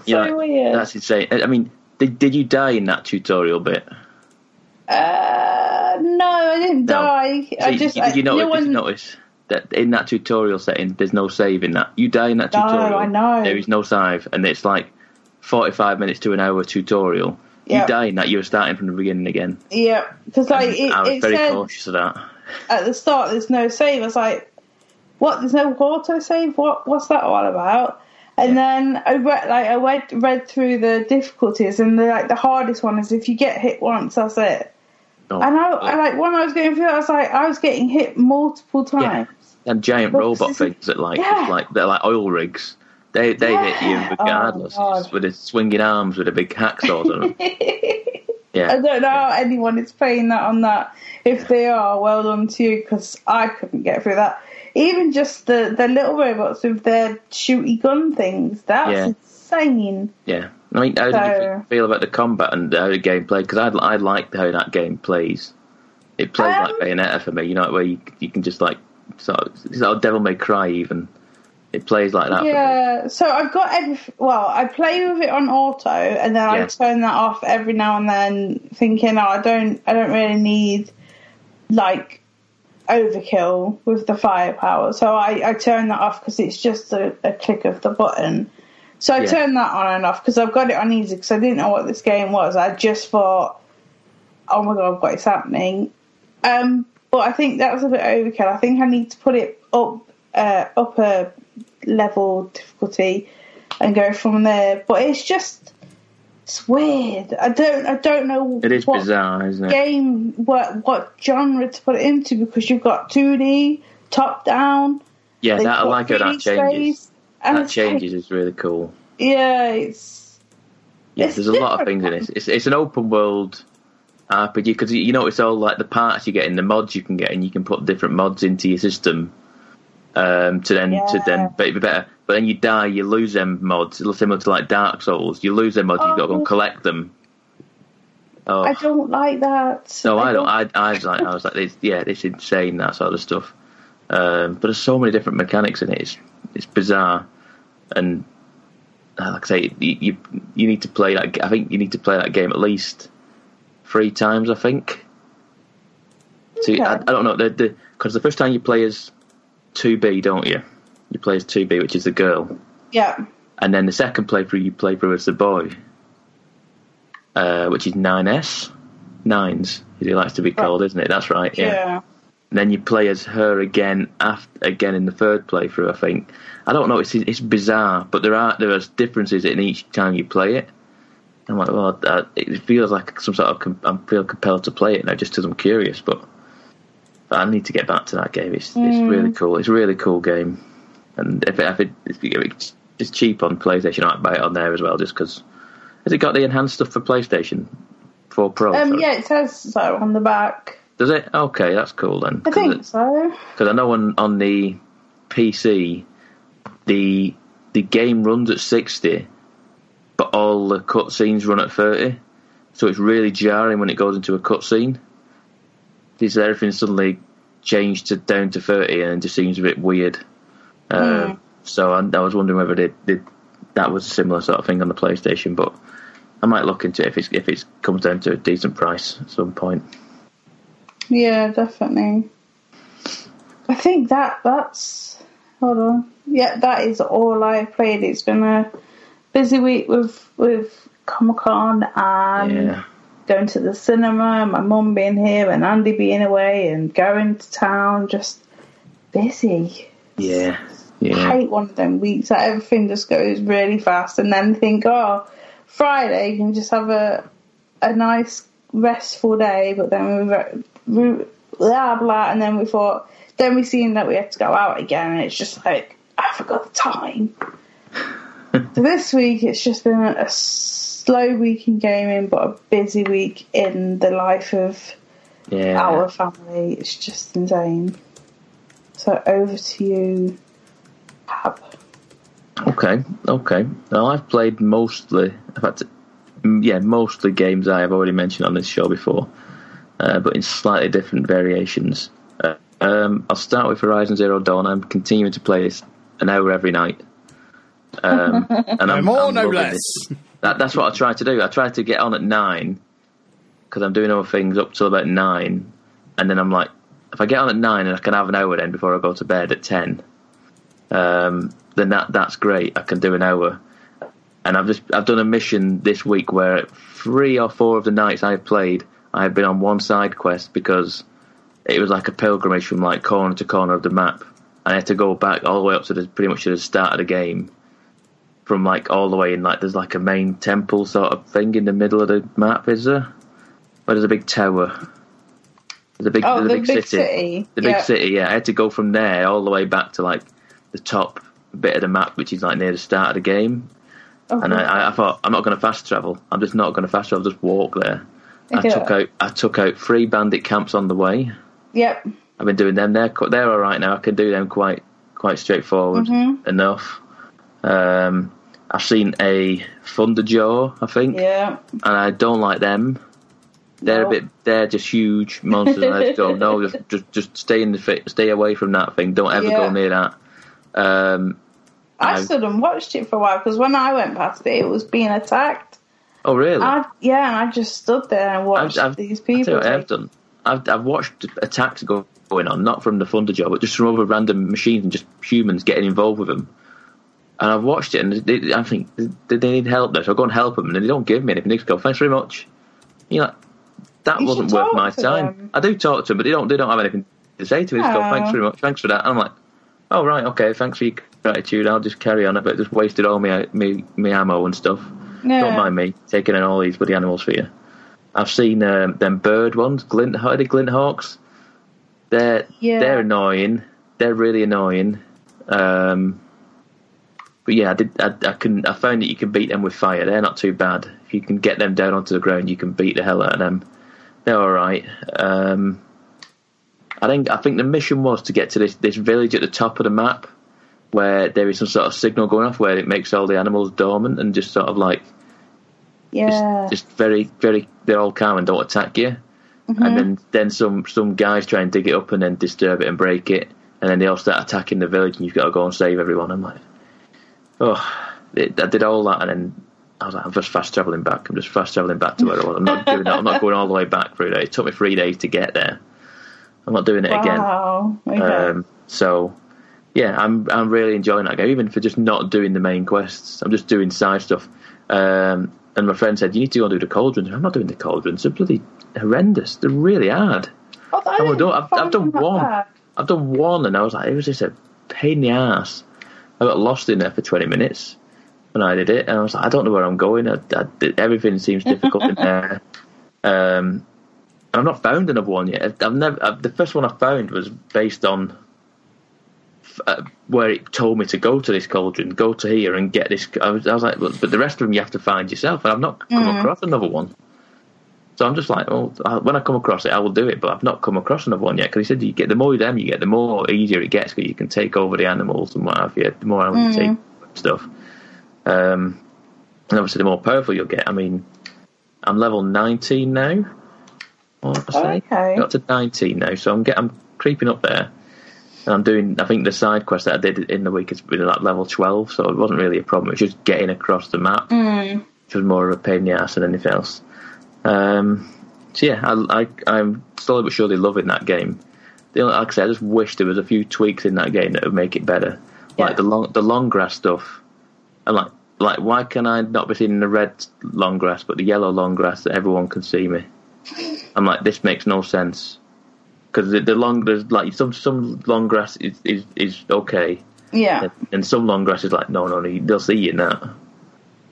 You're so like, weird. That's insane. I mean, did did you die in that tutorial bit? Uh, no, I didn't No. die. I So just did you notice, no did you notice that in that tutorial setting, there's no save in that? You die in that tutorial. No. I know. There is no save, and it's like 45 minutes to an hour tutorial. You Yeah. die in that, you're starting from the beginning again. Yeah, because like it, I was it very said cautious of that. at the start there's no save. I was like, what? There's no auto save. What? What's that all about? And then I read like I read read through the difficulties, and the like the hardest one is if you get hit once, that's it. Oh, And I, I like when I was going through, I was like, I was getting hit multiple Yeah. times. and giant But robot things that like Yeah. like they're like oil rigs. They they hit you oh, regardless Oh, just with its swinging arms with a big hacksaw on them. *laughs* yeah, I don't know how anyone is playing that on that. If they are, well done to you because I couldn't get through that. Even just the, the little robots with their shooty gun things, that's Yeah. insane. yeah. I mean, how did you feel about the combat and how the game played? Because I I like how that game plays. It plays Um, like Bayonetta for me. You know, where you you can just like sort of, sort of Devil May Cry even. It plays like that. For me. Yeah, so I've got every. Well, I play with it on auto, and then I turn that off every now and then, thinking, "Oh, I don't, I don't really need like overkill with the firepower." So I, I turn that off because it's just a, a click of the button. So I Yeah. turn that on and off because I've got it on easy because I didn't know what this game was. I just thought, "Oh my god, what is happening?" Um, but I think that was a bit overkill. I think I need to put it up, uh, up a level difficulty, and go from there. But it's just, it's weird. I don't, I don't know. It is what bizarre, isn't it? Game, what, what genre to put it into because you've got two D, top down. Yeah, that I like how that changes. space, and That like- changes is really cool. yeah, it's Yeah, It's there's a lot of things in it. It's, it's an open world RPG because you know it's all like the parts you get in the mods you can get, and you can put different mods into your system um, to then to then but it'd be better. But then you die, you lose them mods. It's similar to like Dark Souls. You lose them mods, you've got to go and Oh. collect them. Oh I don't like that. no, I don't. I, I was like, I was like, it's, yeah, it's insane that sort of stuff. Um, but there's so many different mechanics in it. It's it's bizarre, and uh, like I say, you, you you need to play that. I think you need to play that game at least three times. I think. See, I, I don't know the because the first time you play as two B, don't you? You play as two B, which is the girl. Yeah. And then the second playthrough you play through as the boy, uh, which is 9S. Nines, as he likes to be called, isn't it? That's right, Yeah. yeah. Then you play as her again after, again in the third playthrough, I think. I don't know, it's, it's bizarre, but there are there are differences in each time you play it. I'm like, well, it feels like some sort of. Com- I feel compelled to play it now just because I'm curious, but, but I need to get back to that game. It's, it's really cool. It's a really cool game, and if it, if it if it's it's cheap on PlayStation, I'd buy it on there as well, just because. Has it got the enhanced stuff for PlayStation 4 Pro? Um, yeah, it says so on the back. Does it? Okay, that's cool then. I think so. because I know on on the PC, the the game runs at sixty, but all the cutscenes run at thirty. So it's really jarring when it goes into a cutscene. Because everything suddenly changed to down to thirty, and it just seems a bit weird. Uh, So I, I was wondering whether they, they, that was a similar sort of thing on the PlayStation, but I might look into it if it's if it comes down to a decent price at some point. Yeah, definitely. I think that that's. Hold on. Yeah, that is all I've played. It's been a busy week with with Comic Con and Yeah. going to the cinema, my mum being here and Andy being away and going to town. Just busy. Yeah, I yeah, hate one of them weeks that everything just goes really fast and then think, oh, Friday you can just have a a nice restful day, but then we re- we blah blah, and then we thought, then we seen that we had to go out again, and it's just like I forgot the time. so *laughs* this week it's just been a slow week in gaming, but a busy week in the life of yeah. our family. It's just insane. So over to you, Pab. Okay, okay. Now I've played mostly, in fact, mm, yeah, mostly games I have already mentioned on this show before, uh, but in slightly different variations. Uh, um, I'll start with Horizon Zero Dawn. I'm continuing to play this an hour every night. Um, *laughs* and I'm, more, I'm no less. That, that's what I try to do. I try to get on at nine because I'm doing other things up till about nine, and then I'm like, if I get on at nine and I can have an hour then before I go to bed at ten, um, then that that's great. I can do an hour, and I've just I've done a mission this week where three or four of the nights I've played, I've been on one side quest because it was like a pilgrimage from like corner to corner of the map. I had to go back all the way up to the, pretty much to the start of the game, from like all the way in like there's like a main temple sort of thing in the middle of the map. Is there? Where there's a big tower. There's a big, Oh, there's a the big, big city. city. The big Yeah. city, yeah. I had to go from there all the way back to like the top bit of the map, which is like near the start of the game. Oh, And I, I, I thought, I'm not going to fast travel. I'm just not going to fast travel. I'll just walk there. I Yeah. took out, I took out three bandit camps on the way. Yep. I've been doing them. They're they're all right now. I can do them quite quite straightforward Mm-hmm. enough. Um, I've seen a Thunderjaw, I think, Yeah. and I don't like them. They're No. a bit. They're just huge *laughs* monsters. and I just go, no, just just just stay in the fi- stay away from that thing. Don't ever go near that. Um, I I've- stood and watched it for a while because when I went past it, it was being attacked. Oh really? I, yeah, I just stood there and watched I've, I've, these I'll tell you people. I've done. I've, I've watched attacks go, going on, not from the Thunderjaw, but just from other random machines and just humans getting involved with them. And I've watched it, and they, I think they, they need help there, so I go and help them, and they don't give me anything. They just go, "Thanks very much." You know, that You wasn't worth my time. them. I do talk to them, but they don't. They don't have anything to say to me. They just go, Oh. "Thanks very much, thanks for that." And I'm like, "Oh right, okay, thanks for your gratitude. I'll just carry on." But just wasted all my me, me ammo and stuff. Yeah. Don't mind me taking in all these bloody animals for you. I've seen um, them bird ones, glint, are they glint hawks? They're Yeah. they're annoying. They're really annoying. Um, but yeah, I did. I, I can. I found that you can beat them with fire. They're not too bad. If you can get them down onto the ground, you can beat the hell out of them. They're all right. Um, I think. I think the mission was to get to this this village at the top of the map, where there is some sort of signal going off where it makes all the animals dormant and just sort of like yeah. just, just very, very, they're all calm and don't attack you. And then, then some, some guys try and dig it up and then disturb it and break it. And then they all start attacking the village and you've got to go and save everyone. I'm like, oh, it, I did all that and then I was like, I'm just fast travelling back. I'm just fast travelling back to where I was. I'm not doing that. I'm not going all the way back through there. It took me three days to get there. I'm not doing it again. Wow. Okay. Um, so yeah, I'm I'm really enjoying that game, even for just not doing the main quests. I'm just doing side stuff. Um, and my friend said, "You need to go and do the cauldrons." I'm not doing the cauldrons. They're bloody horrendous. They're really hard. Oh, I Oh, didn't no, I've- find I've done one. bad. I've done one, and I was like, it was just a pain in the ass. I got lost in there for 20 minutes when I did it, and I was like, I don't know where I'm going. I, I, everything seems difficult in there. Um, I've not found another one yet. I've, I've never. I've, the first one I found was based on uh, where it told me to go to this cauldron, go to here and get this. I was, I was like, but, but the rest of them you have to find yourself, and I've not come across another one. So I'm just like, well, I- when I come across it, I will do it. But I've not come across another one yet because he said you get the more of them you get, the more easier it gets because you can take over the animals and what have you. The more animals you take stuff, um, and obviously the more powerful you'll get. I mean, I'm level 19 now. What I say? Okay. Got to 19 now, so I'm get, I'm creeping up there. And I'm doing. I think the side quest that I did in the week has been like level 12, so it wasn't really a problem. It was just getting across the map, which was more of a pain in the ass than anything else. Um, so yeah, I, I, I'm slowly but surely loving that game. The only, like I said, I just wish there was a few tweaks in that game that would make it better. Yeah. Like the long the long grass stuff. I'm like, like why can I not be seen in the red long grass but the yellow long grass that everyone can see me? *laughs* I'm like, this makes no sense because the, the long there's like some some long grass is is, is okay, Yeah. and, and some long grass is like no no no they'll see you now.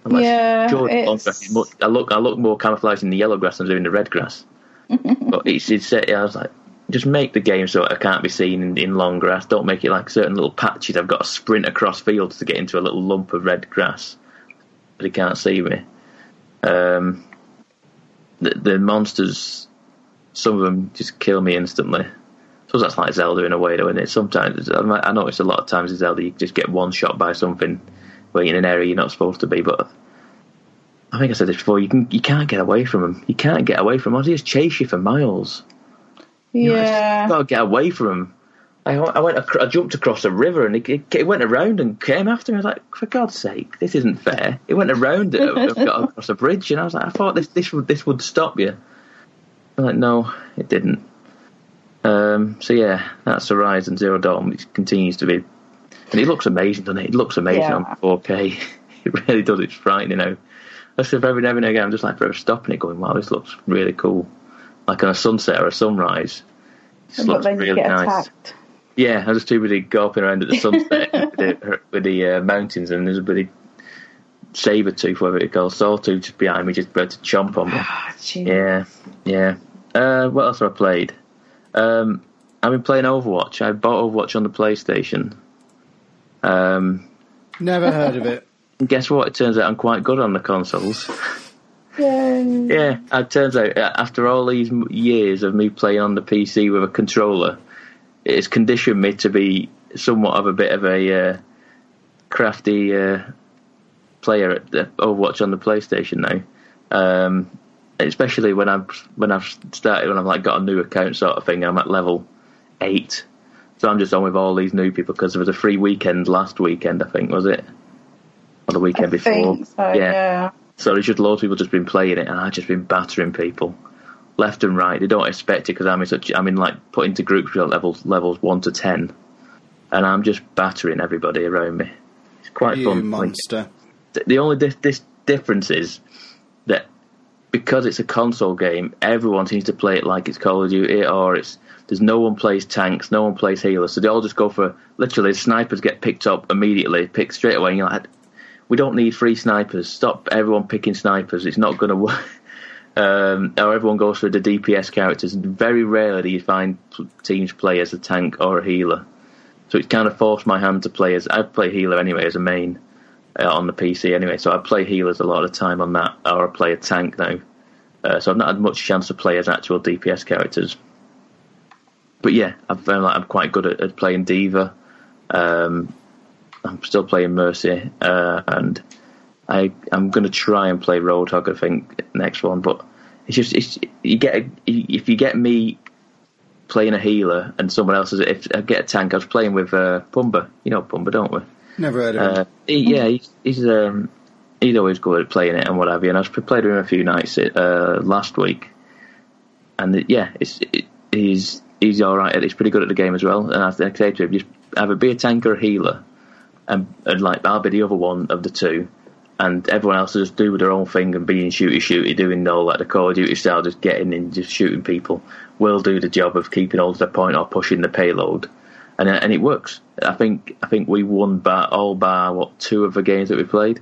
I'm like, Yeah, sure, long grass is much, I look I look more camouflaged in the yellow grass than I do in the red grass. *laughs* but it's it's I was like. Just make the game so I can't be seen in, in long grass. Don't make it like certain little patches. I've got to sprint across fields to get into a little lump of red grass, but he can't see me. Um, the, the monsters, some of them just kill me instantly. So that's like Zelda in a way, though, isn't it? Sometimes I I notice a lot of times in Zelda you just get one shot by something where you're in an area you're not supposed to be. But I think I said this before. You can you can't get away from them. You can't get away from them. They just chase you for miles. You know, I Yeah. gotta get away from him. I, I went, ac- I jumped across a river and it, it, it went around and came after me. I was like, for God's sake, this isn't fair. It went around it uh, and *laughs* got across a bridge, and I was like, I thought this this would this would stop you. Like, no, it didn't. Um, so yeah, that's Horizon Zero Dawn. It continues to be, and it looks amazing, doesn't it? It looks amazing Yeah. on 4K. *laughs* It really does. It's frightening now. That's if every now and again I'm just like forever stopping it, going, wow, this looks really cool. Like on a sunset or a sunrise. It looks you really nice. attacked. Yeah, I was too busy gawping around at the sunset *laughs* with the, with the uh, mountains, and there's a bloody saber tooth, whatever it calls, sawtooth just behind me, just about to chomp on me. Gee. Yeah, yeah. Uh, what else have I played? Um, I've been playing Overwatch. I bought Overwatch on the PlayStation. Um, Never heard of it. *laughs* guess what? It turns out I'm quite good on the consoles. Yay. Yeah, it turns out uh, after all these years of me playing on the PC with a controller, it's conditioned me to be somewhat of a bit of a uh, crafty uh, player at the Overwatch on the PlayStation now. Um, especially when I'm when I've started when I've like got a new account sort of thing. I'm at level eight, so I'm just on with all these new people because there was a free weekend last weekend. I think was it, or the I weekend before? think so, yeah. So there's just loads of people just been playing it, and I've just been battering people left and right. They don't expect it because I'm in such. I'm in like put into groups with levels levels one to ten, and I'm just battering everybody around me. It's quite You fun. Monster. th- the only dif- this difference is that because it's a console game, everyone seems to play it like it's Call of Duty, or it's there's no one plays tanks, no one plays healers, so they all just go for literally snipers get picked up immediately, picked straight away. And you're like, we don't need free snipers. Stop everyone picking snipers. It's not going to work. *laughs* Um, or everyone goes for the DPS characters. Very rarely do you find teams play as a tank or a healer. So it's kind of forced my hand to play as I play healer anyway as a main uh, on the PC anyway. So I play healers a lot of the time on that, or I play a tank now. Uh, so I've not had much chance to play as actual DPS characters. But yeah, I've found like I'm quite good at, at playing D.Va. Um, I'm still playing Mercy, uh, and I I'm going to try and play Roadhog. I think next one, but it's just it's you get if you get me playing a healer and someone else is if I get a tank. I was playing with uh, Pumba. You know Pumba, don't we? Never heard of Uh, it. he, yeah, he's he's, um, he's always good at playing it and what have you. And I've played with him a few nights uh, last week, and it, yeah, it's it, he's he's all right. He's pretty good at the game as well. And I I say to him, just be a tanker or a healer, and, and like I'll be the other one of the two, and everyone else will just do with their own thing and being shooty shooty, doing all like the Call of Duty style, just getting in, just shooting people. We'll do the job of keeping all to the point or pushing the payload, and and it works. I think I think we won by all bar what two of the games that we played.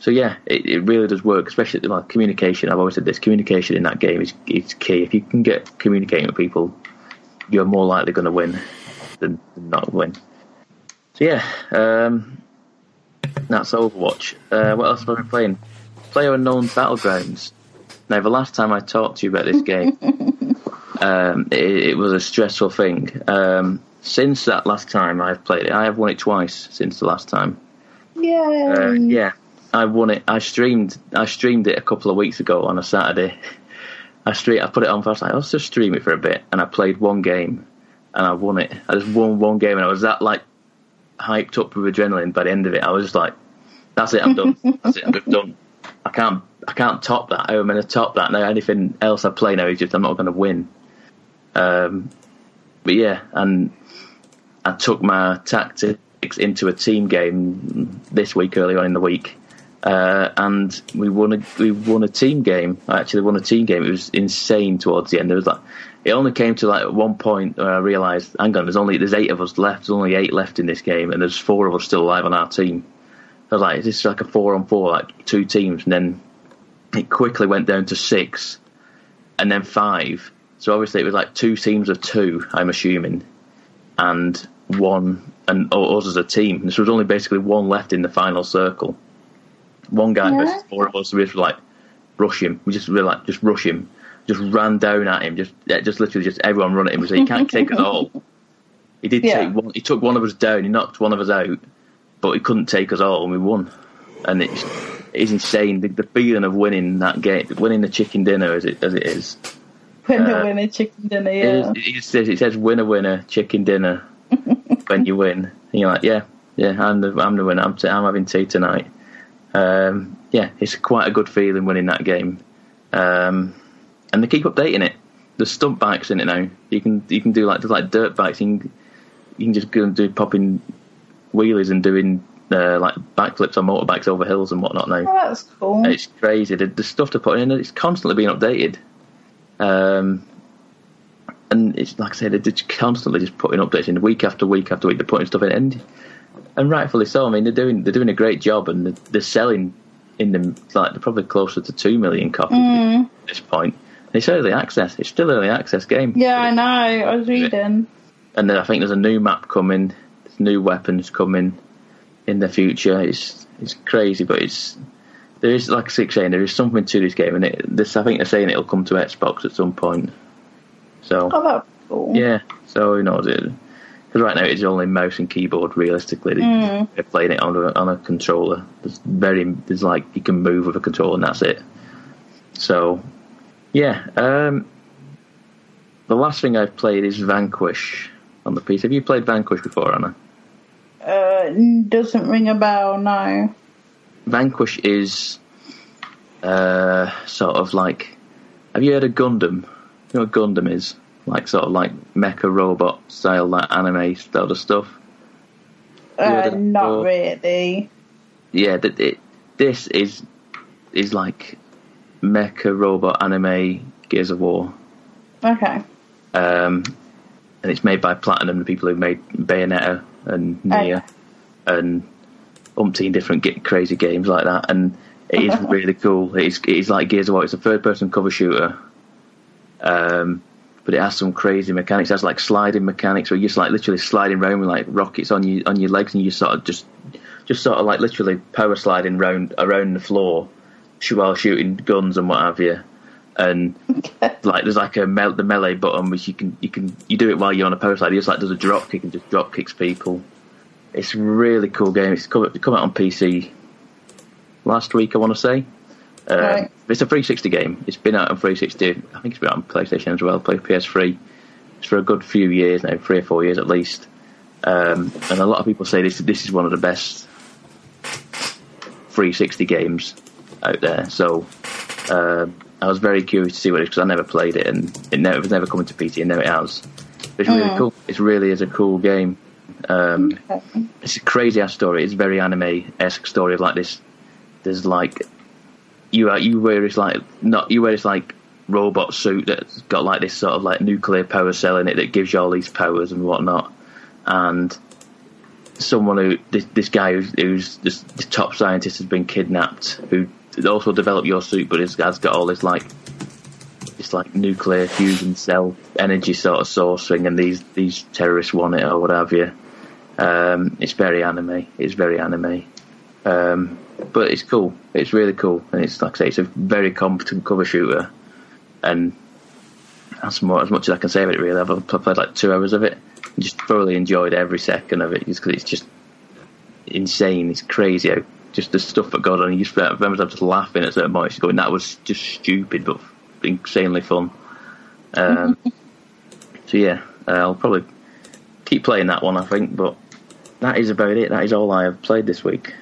So yeah, it, it really does work, especially like communication. I've always said this: communication in that game is is key. If you can get communicating with people, you're more likely going to win than, than not win. So yeah, um, that's Overwatch. Uh, what else have I been playing? Player Unknown Battlegrounds. Now, the last time I talked to you about this game, *laughs* um, it, it, was a stressful thing. Um, since that last time I've played it, I have won it twice since the last time. Yay! Uh, yeah, I won it. I streamed. I streamed it a couple of weeks ago on a Saturday. I stream. I put it on first. I was just stream it for a bit, and I played one game, and I won it. I just won one game, and I was that like hyped up with adrenaline. By the end of it, I was just like, "That's it. I'm done. That's it. I'm done. I can't. I can't top that. I'm going to top that No, Anything else I play now is just I'm not going to win." Um, but yeah, and I took my tactics into a team game this week, early on in the week, uh, and we won a we won a team game. I actually won a team game. It was insane towards the end. It was like it only came to like one point where I realised, hang on, there's only there's eight of us left. There's only eight left in this game, and there's four of us still alive on our team. I was like, this is like a four on four, like two teams, and then it quickly went down to six, and then five. So obviously it was like two teams of two, I'm assuming, and one and us as a team. This was only basically one left in the final circle. One guy yeah. versus four of us. We just like rush him. We just really like just rush him. Just ran down at him. Just just literally just everyone run at him. So he can't take us all. *laughs* He did yeah. take one. He took one of us down. He knocked one of us out, but he couldn't take us all, and we won. And it's it's insane the, the feeling of winning that game, winning the chicken dinner as it as it is. Winner, uh, winner, chicken dinner. Yeah. It, it, says it says winner, winner, chicken dinner when you win. And you're like, yeah, yeah, I'm the I'm the winner. I'm, t- I'm having tea tonight. Um, yeah, it's quite a good feeling winning that game. Um, and they keep updating it. There's stunt bikes in it now. You can you can do like like dirt bikes. You can, you can just go and do popping wheelies and doing uh, like backflips on motorbikes over hills and whatnot now. Oh, that's cool. It's crazy. The, the stuff to put in it's constantly being updated. Um, and it's like I said, they're just constantly just putting updates in week after week after week. They're putting stuff in, and and rightfully so. I mean, they're doing they're doing a great job, and they're, they're selling in them like they're probably closer to two million copies mm. at this point. And it's early access. It's still early access game. Yeah, I know. I was reading. And then I think there's a new map coming, there's new weapons coming in the future. It's it's crazy, but it's there is like six saying there is something to this game, and it, this I think they're saying it'll come to Xbox at some point. So oh, that's cool. Yeah, so who knows it? Because right now it's only mouse and keyboard. Realistically, mm. they're playing it on a, on a controller. There's very there's like you can move with a controller and that's it. So, yeah. Um, the last thing I've played is Vanquish on the PC. Have you played Vanquish before, Anna? Uh, doesn't ring a bell. No. Vanquish is uh, sort of like. Have you heard of Gundam? You know what Gundam is? Like sort of like mecha robot style, like anime style of stuff. Uh, not really. Yeah, that it, this is is like mecha robot anime Gears of War. Okay. Um, and it's made by Platinum, the people who made Bayonetta and Nier, okay. and umpteen different crazy games like that. And it is *laughs* really cool. It's it's like Gears of War. It's a third person cover shooter. Um, but it has some crazy mechanics. It has like sliding mechanics where you're just like literally sliding around with like rockets on you on your legs, and you sort of just just sort of like literally power sliding around around the floor while shooting guns and what have you. And like there's like a mel- the melee button which you can you can you do it while you're on a power slide. You just like does a drop kick and just drop kicks people. It's a really cool game. It's come, come out on PC last week, I want to say. Uh, right. It's a 360 game. It's been out on 360. I think it's been out on PlayStation as well. Play PS3. It's for a good few years now, three or four years at least. Um, and a lot of people say this this is one of the best 360 games out there. So uh, I was very curious to see what it is because I never played it and it never, it was never coming to PC and now it has. It's really mm. cool. It really is a cool game. Um, Okay. it's a crazy ass story. It's a very anime esque story of like this. There's like you are you wear this like not you wear this like robot suit that's got like this sort of like nuclear power cell in it that gives you all these powers and whatnot. And someone who this, this guy who's, who's this, this top scientist has been kidnapped who also developed your suit, but has, has got all this like this like nuclear fusion cell energy sort of source thing, and these these terrorists want it or what have you. Um, it's very anime. It's very anime. Um, but it's cool. It's really cool, and it's like I say, it's a very competent cover shooter, and that's more as much as I can say of it. Really, I've played like two hours of it, and just thoroughly enjoyed every second of it, just because it's just insane. It's crazy how just the stuff that goes on. You just remember I remember just laughing at certain points, going, "That was just stupid, but insanely fun." Um, *laughs* so yeah, uh, I'll probably keep playing that one. I think, but that is about it. That is all I have played this week.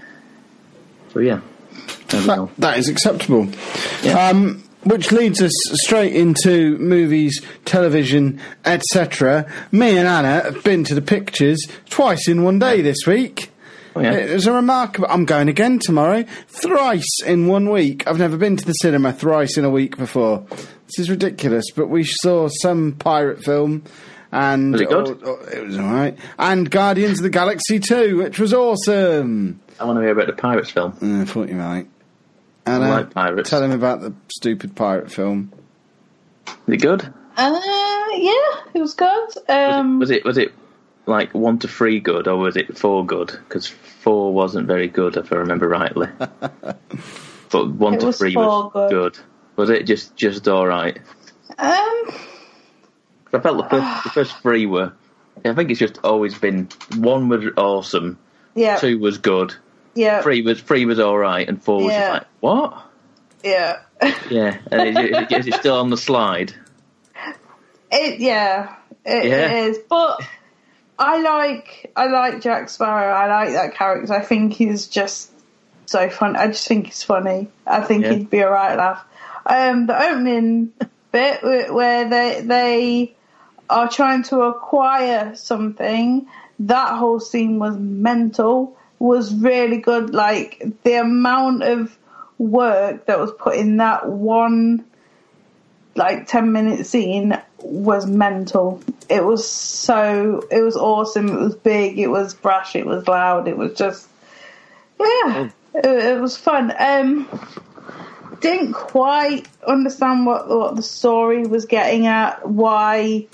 So yeah, there we go. That, that is acceptable. Yeah. Um, which leads us straight into movies, television, etc. Me and Anna have been to the pictures twice in one day this week. Oh, yeah. It was a remarkable. I'm going again tomorrow. Thrice in one week. I've never been to the cinema thrice in a week before. This is ridiculous. But we saw some pirate film, and Was it good? oh, oh, it was all right. And Guardians of the Galaxy 2, which was awesome. I want to hear about the Pirates film. Uh, I thought you might. Anna, like pirates. tell him about the stupid pirate film. Is it good? Uh, yeah, it was good. Um, was it was it like one to three good, or was it four good? Because four wasn't very good, if I remember rightly. *laughs* but one It to was three was good. good. Was it just just all right? um, 'Cause I felt the first, the first three were. I think it's just always been one was awesome, yeah, two was good, yeah, three was three was all right, and four was Yeah. like what? yeah. *laughs* Yeah, and is it, is it still on the slide? It yeah, it, Yeah. it is. But I like I like Jack Sparrow. I like that character. I think he's just so fun. I just think he's funny. I think Yeah. he'd be a right laugh. Um, the opening *laughs* bit where they they are trying to acquire something. That whole scene was mental. Was really good. Like the amount of work that was put in that one like 10 minute scene was mental. It was so, it was awesome. It was big. It was brash. It was loud. It was just, yeah, it, it was fun. Um, didn't quite understand what, what the story was getting at, why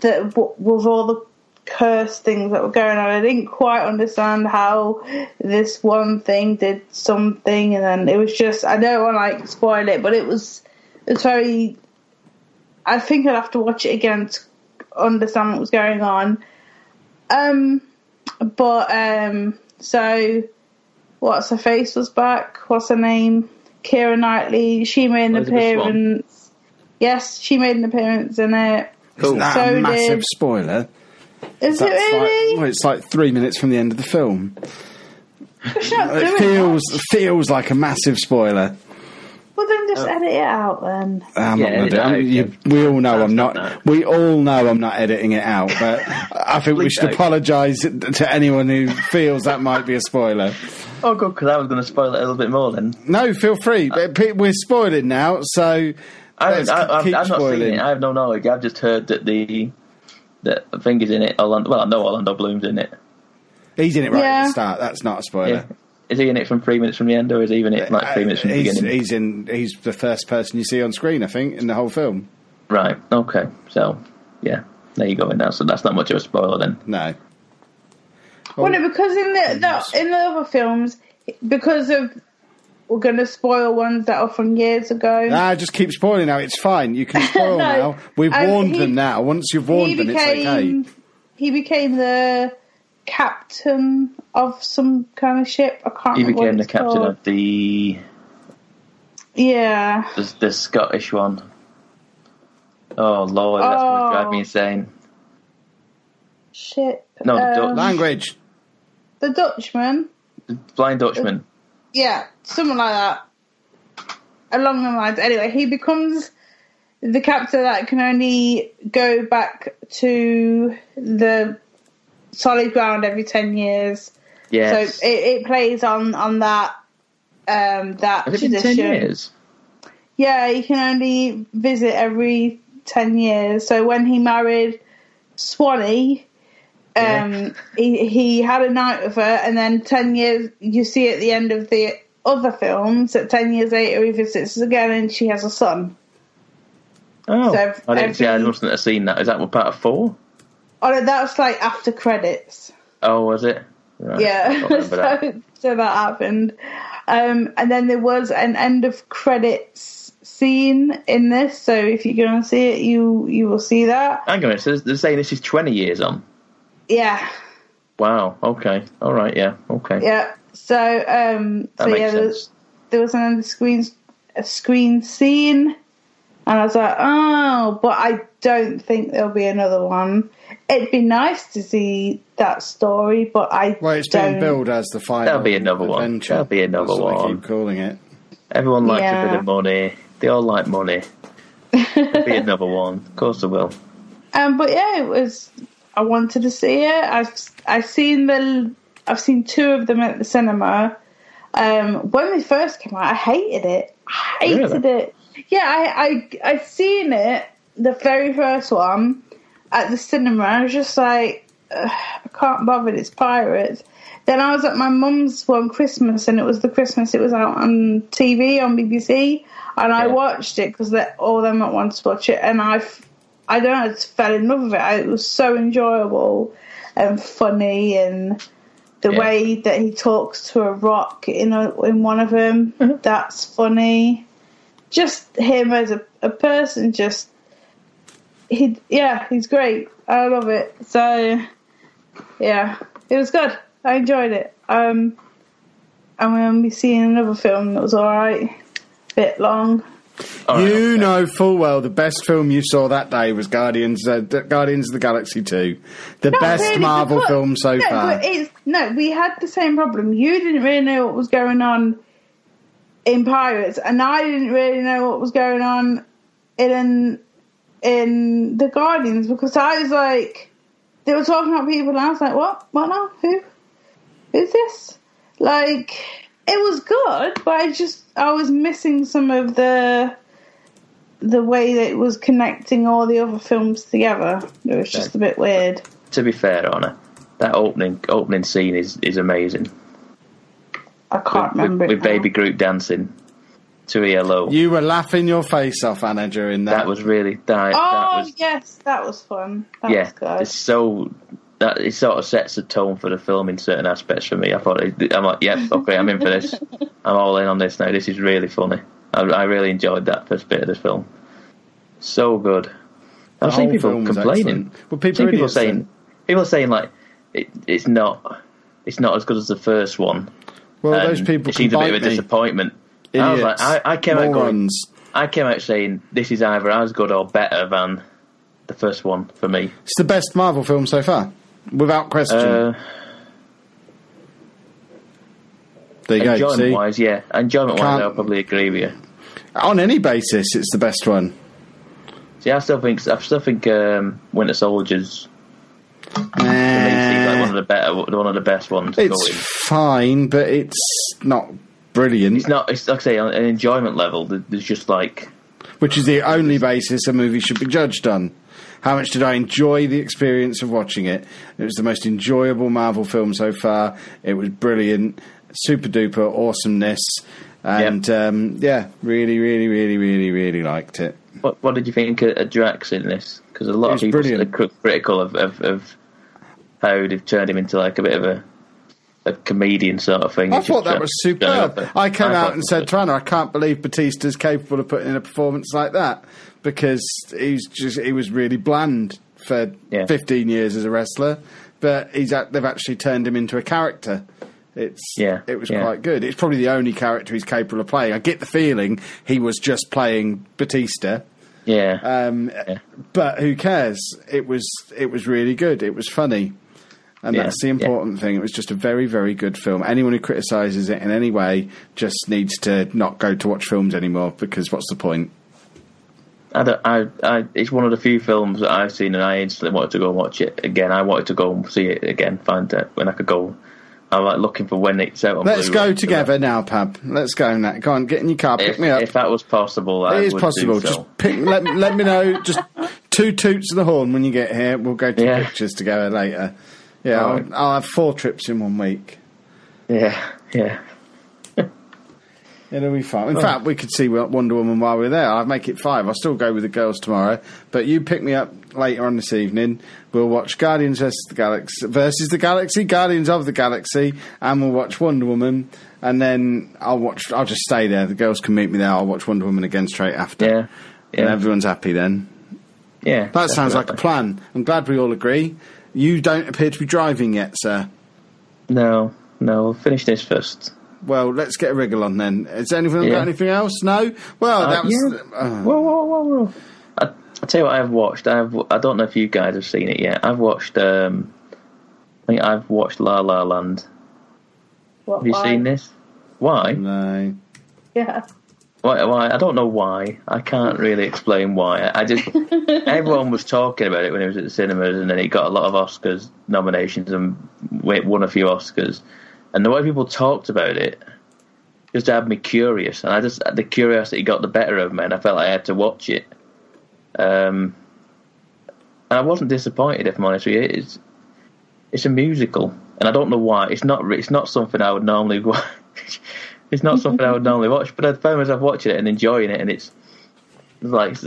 that w- with all the curse things that were going on. I didn't quite understand how this one thing did something, and then it was just I don't want to like spoil it, but it was it's very. I think I'd have to watch it again to understand what was going on. Um, but um, so what's her face was back? What's her name? Keira Knightley. She made an Elizabeth Swann. appearance. Yes, she made an appearance in it. Cool. Isn't that So a massive did- spoiler? Is it really? like, well, it's like three minutes from the end of the film. She's not It feels that. feels like a massive spoiler. Well, then just uh, edit it out then. I'm Yeah, not gonna do it. it I'm- out, you- we all know I'm not. that. We all know I'm not editing it out. But *laughs* I think we should apologise to anyone who feels that might be a spoiler. Oh, good, because I was going to spoil it a little bit more then. No, feel free. But uh, We're spoiling now, so I let's haven't, I, I've, I've not seen it. I have no knowledge. I've just heard that the that thing is in it. Orlando, well, I know Orlando Bloom's in it. He's in it right at the start. That's not a spoiler. Yeah. Is he in it from three minutes from the end, or is he in it like three minutes from the he's, beginning? he's in. He's the first person you see on screen. I think in the whole film. Right. Okay. So, yeah, there you go. Now, so that's not much of a spoiler then. No. Well, no, oh. because in the, the in the other films, because of we're going to spoil ones that are from years ago. Nah, just keep spoiling now. It's fine. You can *laughs* spoil No, now. We've um, warned he- them now. Once you've he warned them, it's okay. he became the captain of some kind of ship. I can't. He remember what became the it's captain called. of the, Yeah. the the Scottish one. Oh lord, that's going Oh. to drive me insane. Shit. No, the Um, Dutch- Language. the Dutchman. The Blind Dutchman. Yeah, something like that. Along the lines. Anyway, he becomes the captain that can only go back to the Solid Ground every ten years. Yes. So it, it plays on on that um, that Has tradition. ten years? Yeah, you can only visit every 10 years. So when he married Swanee, um, he, he had a night with her, and then 10 years, you see at the end of the other films that 10 years later he visits us again and she has a son. Oh, So I didn't see. I mustn't have seen that. Is that what part of four? Oh, no, that's like after credits. Oh, was it? Right. Yeah, can't *laughs* that. so, so that happened. Um, and then there was an end of credits scene in this. So if you're going to see it, you you will see that. Hang on, says they're saying this is twenty years on. Yeah, Wow. Okay. All right. Yeah. Okay. yeah. So um, That so makes yeah, there, sense. there was an end of screen a screen scene, and I was like, oh, but I don't think there'll be another one. It'd be nice to see that story, but I Well, it's don't. being billed as the final. There'll be another one. adventure. There'll be another That's what they one. keep calling it. Everyone likes a bit of money. They all like money. *laughs* There'll be another one. Of course there will. Um, but yeah, it was. I wanted to see it. I've I've seen the I've seen two of them at the cinema. Um, when they first came out, I hated it. I hated Really? it. Yeah, I I I seen it the very first one at the cinema. I was just like, I can't bother. It's pirates. Then I was at my mum's one Christmas, and it was the Christmas it was out on TV on BBC, and I watched it because all them at once to watch it, and I, I don't know, I just fell in love with it. I, it was so enjoyable and funny, and the Yeah. way that he talks to a rock in a, in one of them, Mm-hmm. that's funny. Just him as a, a person, just he, yeah, he's great. I love it. So, yeah, it was good. I enjoyed it. Um, I'm going to be seeing another film that was alright. Bit long. All right, you okay. know full well the best film you saw that day was Guardians, uh, Guardians of the Galaxy Two, the Not best really, Marvel because- film so no, far. It's, no, we had the same problem. You didn't really know what was going on in Pirates, and I didn't really know what was going on in in the Guardians because I was like, they were talking about people, and I was like, what? What now? Who? Who's this? Like, it was good, but I just I was missing some of the the way that it was connecting all the other films together. It was just a bit weird. To be fair, Honor, that opening opening scene is, is amazing. I can't with, remember with, it with now. Baby Groot dancing to ELO. You were laughing your face off, Anna, during that. that was really that. that Oh was yes, that was fun. That yeah. was good. It's so that it sort of sets the tone for the film in certain aspects for me. I thought, I'm like, yeah, okay, I'm in for this. *laughs* I'm all in on this now. This is really funny. I, I really enjoyed that first bit of the film. So good. The I've seen people complaining. Well, people I've seen are people saying then. people saying like it, it's not it's not as good as the first one. well, and those people it seems can a bit bite of a me. disappointment. I was like, I, I came out going, I came out saying this is either as good or better than the first one for me. It's the best Marvel film so far, without question. Uh, there you go. enjoyment See, wise, yeah, enjoyment wise, Can't- I'll probably agree with you. on any basis, it's the best one. See, I still think I still think um, Winter Soldiers like one of the better, one of the best ones. It's fine, but it's not brilliant. It's not. It's like I say, on an enjoyment level. There's just like which is the only basis a movie should be judged on. How much did I enjoy the experience of watching it? It was the most enjoyable Marvel film so far. It was brilliant, super duper awesomeness, and um, yeah, really, really, really, really, really liked it. what. What did you think of, Drax in this? Because a lot of people brilliant. are critical of, of, of how they've turned him into like a bit of a a comedian sort of thing. I thought that was superb. I came I out and said Anna, I can't believe Batista's capable of putting in a performance like that because he's just he was really bland for Yeah. 15 years as a wrestler, but he's they've actually turned him into a character. It's Yeah, it was yeah. quite good. It's probably the only character he's capable of playing. I get the feeling he was just playing Batista. Yeah. Um, But who cares? It was it was really good. It was funny, and Yeah, that's the yeah. important thing. It was just a very very good film. Anyone who criticises it in any way just needs to not go to watch films anymore because what's the point? I, I, I, it's one of the few films that I've seen, and I instantly wanted to go and watch it again. I wanted to go and see it again, find it when I could go. I'm like looking for when it's out. On Let's Blu-ray. go together now, Pab. Let's go now. Go on, get in your car, pick If, me up. if that was possible, I it is would possible. So. Just pick, let, let me know. Just two toots of the horn when you get here. We'll go to Yeah. pictures together later. Yeah. I'll, I'll have four trips in one week. yeah, yeah. It'll be fun. In oh. fact, we could see Wonder Woman while we're there. I'd make it five. I'll still go with the girls tomorrow. But you pick me up later on this evening. We'll watch Guardians versus the Galaxy, versus the Galaxy, Guardians of the Galaxy, and we'll watch Wonder Woman. And then I'll watch. I'll just stay there. The girls can meet me there. I'll watch Wonder Woman again straight after. Yeah, And everyone's happy then. yeah. That sounds like a plan. I'm glad we all agree. You don't appear to be driving yet, sir. No, no. We'll finish this first. Well, let's get a wriggle on then. Has anyone Yeah. got anything else? No. Well, Uh, that was. yeah. uh, Whoa, whoa, whoa, whoa! I, I tell you what, I've watched. I've. I don't know if you guys have seen it yet. I've watched. Um, I think I've watched La La Land. What, Have you why? seen this? Why? no. Yeah. Why? Why? I don't know why. I can't really explain why. I, I just. *laughs* everyone was talking about it when it was at the cinemas, and then it got a lot of Oscars nominations and won a few Oscars. And the way people talked about it just had me curious, and I just the curiosity got the better of me, and I felt like I had to watch it. Um, and I wasn't disappointed, if I'm honest with you. It's it's a musical, and I don't know why. It's not. It's not something I would normally *laughs* watch. it's not something I would normally watch, but I found myself watching it and enjoying it, and it's, it's like it's,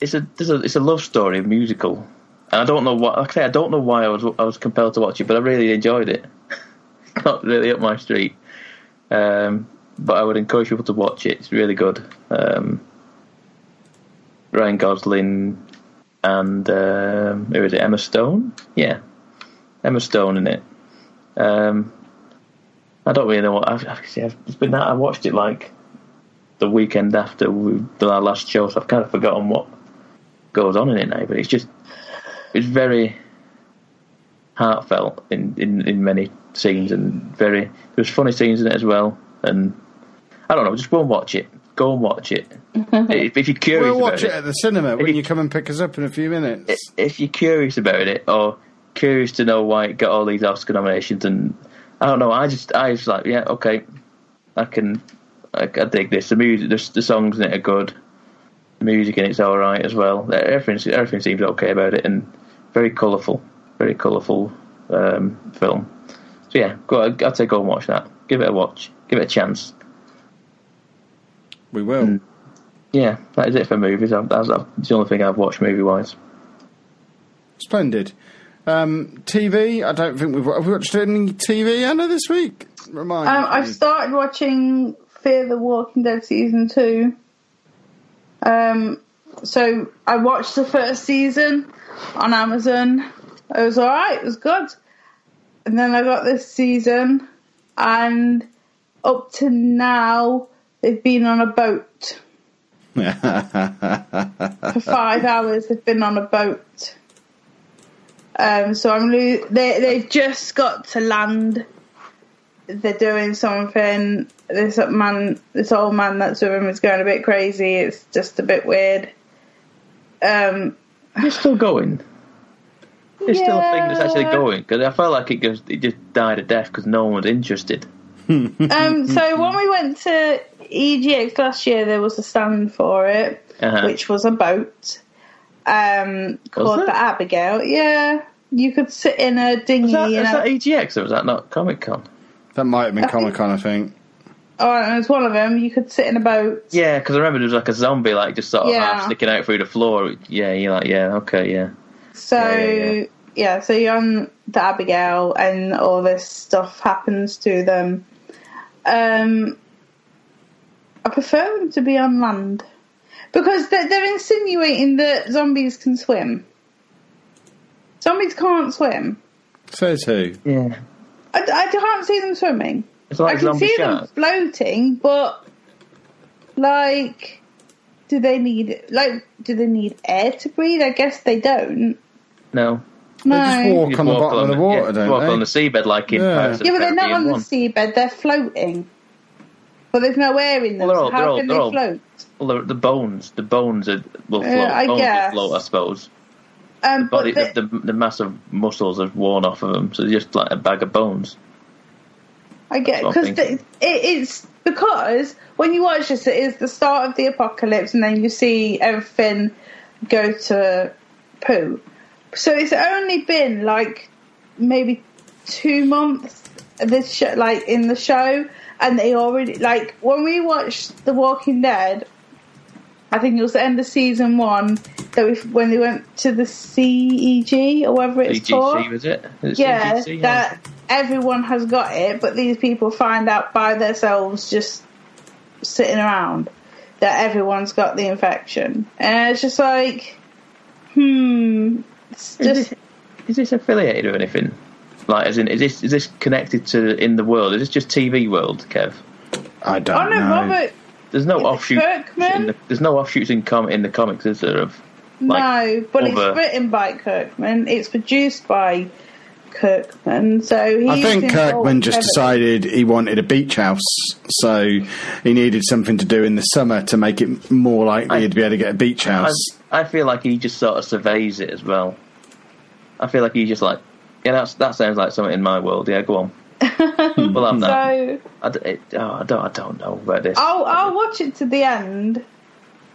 it's a, it's a it's a love story, musical, and I don't know what. Like I say, I don't know why I was I was compelled to watch it, but I really enjoyed it. *laughs* *laughs* not really up my street, um, but I would encourage people to watch it. It's really good. Um, Ryan Gosling and um, who is it? Emma Stone. Yeah, Emma Stone in it. Um, I don't really know what I've, I've, it's been that I watched it like the weekend after we did our last show, so I've kind of forgotten what goes on in it now. But it's just it's very heartfelt in, in, in many scenes and very there's funny scenes in it as well. And I don't know, just go and watch it. Go and watch it. *laughs* if, if you're curious, We'll about watch it at the cinema when you come and pick us up in a few minutes. if you're curious about it or curious to know why it got all these Oscar nominations, and I don't know, I just I was like, yeah, okay, I can, I, I dig this. The music, the, the songs in it are good. The music in it's all right as well. Everything everything seems okay about it, and very colourful, very colourful um, film. So yeah, go, I'd say go and watch that. Give it a watch. Give it a chance. We will. Yeah, that is it for movies. I've, that's, that's the only thing I've watched movie wise. Splendid. Um, TV, I don't think we've have we watched any TV, Anna, this week? Remind Um, me. I've started watching Fear the Walking Dead season two. Um, so I watched the first season on Amazon. It was alright, it was good. And then I got this season, and up to now, they've been on a boat. *laughs* For five hours, they've been on a boat. Um, so I'm lo- they they've just got to land. They're doing something. This man, this old man that's with him is going a bit crazy. It's just a bit weird. Um, It's still going. It's still a thing that's actually going because I felt like it just it just died a death because no one was interested. *laughs* um, so when we went to EGX last year, there was a stand for it, Uh-huh. which was a boat um, called the Abigail. Yeah, you could sit in a dinghy. Was that, you is know. that EGX or was that not Comic Con? that might have been Comic Con, I think. Oh, and it was one of them. You could sit in a boat. Yeah, because I remember there was like a zombie like just sort of Yeah. half sticking out through the floor. Yeah, you're like, yeah, okay, yeah. So Yeah, yeah, yeah, yeah. so you're on the Abigail, and all this stuff happens to them. Um, I prefer them to be on land because they're, they're insinuating that zombies can swim. Zombies can't swim. Says who? Yeah. I, I can't see them swimming. It's like I can see shark. them floating, but like, do they need like do they need air to breathe? I guess they don't. No. They No. just walk You on the walk bottom of the yeah, water, don't walk they? on the seabed like in Yeah. Pirates of Yeah, but the they're not on the seabed. They're floating. But there's no air in them. Well, they're so how all- can they're all- float? Well, the, the bones, the bones are, will float. Uh, I bones will guess. float, I suppose. Um, Body, but the, the, the, the massive muscles have worn off of them, so they're just like a bag of bones. I get That's because it, it's because when you watch this, it is the start of the apocalypse, and then you see everything go to poo. So it's only been like maybe two months this show, like in the show, and they already like when we watched The Walking Dead. I think it was the end of season one that we, when they went to the CEG or whatever it's called CGC, was it? It yeah, CGC? that everyone has got it, but these people find out by themselves just sitting around that everyone's got the infection. And it's just like, hmm, it's Is just, this, is this affiliated with anything? Like, as in, is this is this connected to in the world? Is this just TV world, Kev? I don't oh no, know. Robert, There's no Is it offshoots. Kirkman? In the, there's no offshoots in com in the comics, is there? Of like, no, but other- it's written by Kirkman, it's produced by Kirkman, so he's I think involved Kirkman just decided he wanted a beach house, so he needed something to do in the summer to make it more likely I- he'd be able to get a beach house. I feel like he just sort of surveys it as well. I feel like he's just like, yeah, that's that sounds like something in my world. Yeah, go on. *laughs* well, I'm not. So I, d- it, oh, I don't. I don't know about this. I'll I'll watch it to the end,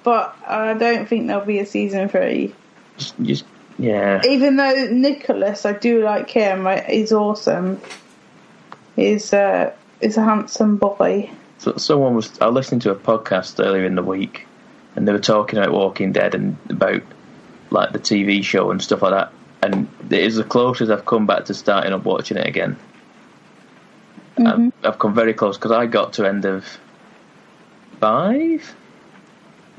but I don't think there'll be a season three. Just, just yeah. Even though Nicholas, I do like him. I- He's awesome. He's uh, he's a handsome boy. So, someone was. I was listening to a podcast earlier in the week, and they were talking about Walking Dead and about like the TV show and stuff like that. And it is the closest I've come back to starting up watching it again. I've, I've come very close because I got to end of five.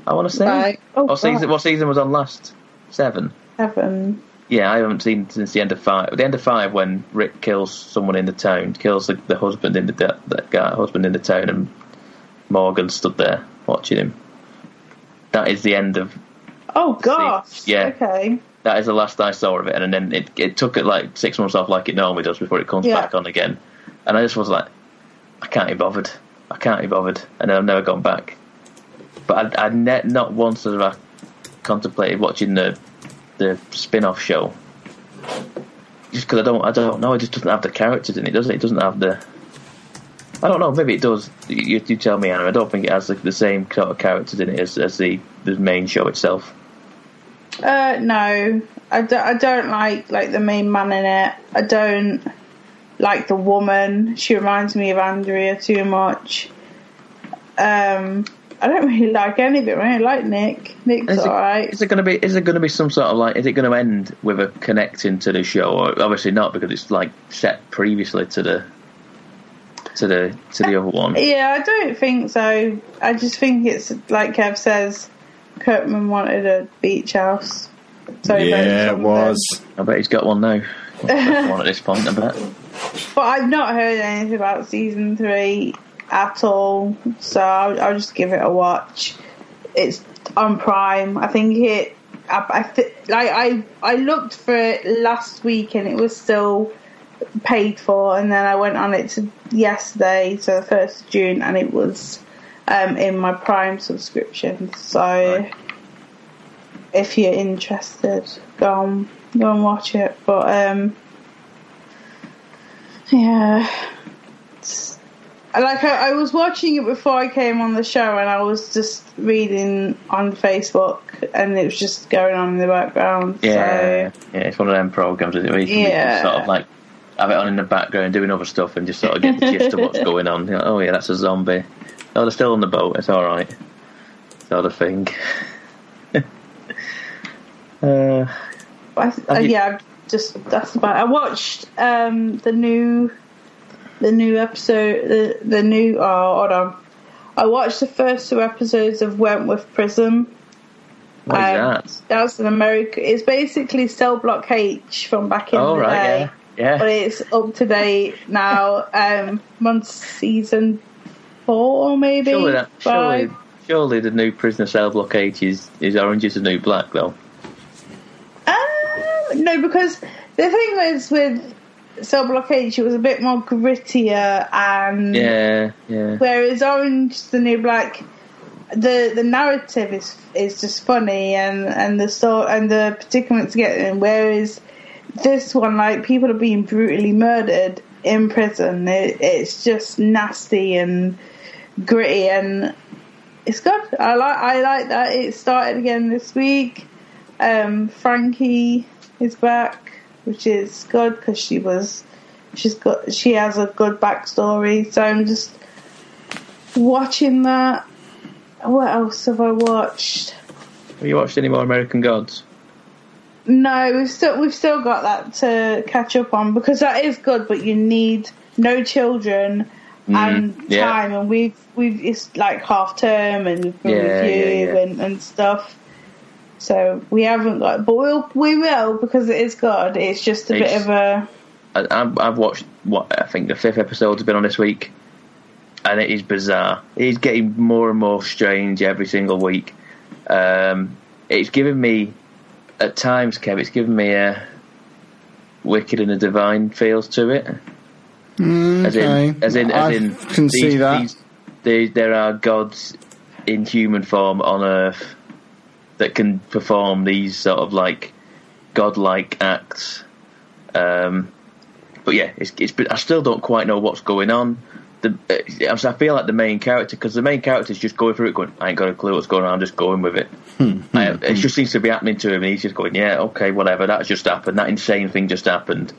I want to say. Right. Oh, what season? What season was on last? Seven. Seven. Yeah, I haven't seen since the end of five. The end of five, when Rick kills someone in the town, kills the, the husband in the the, that guy, husband in the town, and Morgan stood there watching him. That is the end of. Oh gosh. Yeah. Okay. That is the last I saw of it, and then it it took it like six months off, like it normally does, before it comes Yeah. back on again. And I just was like, I can't be bothered. I can't be bothered, and then I've never gone back. But I, I ne- not once have I contemplated watching the the spin-off show. Just because I don't, I don't know. It just doesn't have the characters in it, does it? It doesn't have the. I don't know. Maybe it does. You, you tell me, Anna. I don't think it has the, the same sort of characters in it as, as the the main show itself. Uh, no, I don't, I don't like like the main man in it. I don't like the woman. She reminds me of Andrea too much. Um, I don't really like any of it. I really like Nick. Nick's Is it, alright. is it going to be? Is it going to be some sort of like? Is it going to end with a connecting to the show? Or obviously not because it's like set previously to the to the to the other one. Yeah, I don't think so. I just think it's like Kev says. Kirkman wanted a beach house. So yeah, it was. I bet he's got one now. *laughs* One at this point, I bet. But I've not heard anything about season three at all, so I'll, I'll just give it a watch. It's on Prime. I think it. I, I th- like I I looked for it last week and it was still paid for, and then I went on it to yesterday, so the first of June, and it was um, in my Prime subscription. So Right. if you're interested, go on go and watch it. But um, yeah, like I, I was watching it before I came on the show, and I was just reading on Facebook, and it was just going on in the background. Yeah, So, yeah. It's one of them programs isn't it, where you can Yeah. sort of like have it on in the background, doing other stuff, and just sort of get the gist of what's *laughs* going on. Know, oh yeah, that's a zombie. Oh, they're still on the boat. It's all right. Sort of thing. *laughs* uh, I, uh, you- yeah, just that's about. It. I watched um, the new, the new episode, the the new. Oh, hold on. I watched the first two episodes of Wentworth Prison. what is Um, that? That's an American. It's basically Cell Block H from back in Oh the right, day, yeah, but it's up to date now. Um, on season four, maybe Surely that, surely, five. surely the new prisoner cell block H is, is orange is the new black though. Um, no, because the thing is with Cell Block H, it was a bit more grittier and Yeah, yeah. Whereas Orange the New Black, the the narrative is is just funny and and the story and the predicaments get in. Whereas this one, like people are being brutally murdered in prison. It, it's just nasty and gritty and it's good. I like I like that it started again this week. Um, Frankie is back, which is good because she was she's got she has a good backstory. So I'm just watching that. What else have I watched? Have you watched any more American Gods? No, we've still we've still got that to catch up on because that is good, but you need no children and Mm, yeah. time, and we've we've it's like half term and we've got Yeah, yeah, review yeah. And, and stuff. So we haven't got, but we'll we will because it is good. It's just a bit of a I, I've, I've watched what I think the fifth episode's been on this week, and it is bizarre. It's getting more and more strange every single week. Um, it's given me, at times, Kev, it's given me a wicked and a divine feels to it. As in, Okay. as in, as I in, can see that. these- there, there are gods in human form on Earth that can perform these sort of like godlike acts. Um, but yeah, it's, it's. I still don't quite know what's going on. The, uh, I feel like the main character because the main character is just going through it, going, "I ain't got a clue what's going on. I'm just going with it." I, it just seems to be happening to him, and he's just going, "Yeah, okay, whatever. That just happened. That insane thing just happened.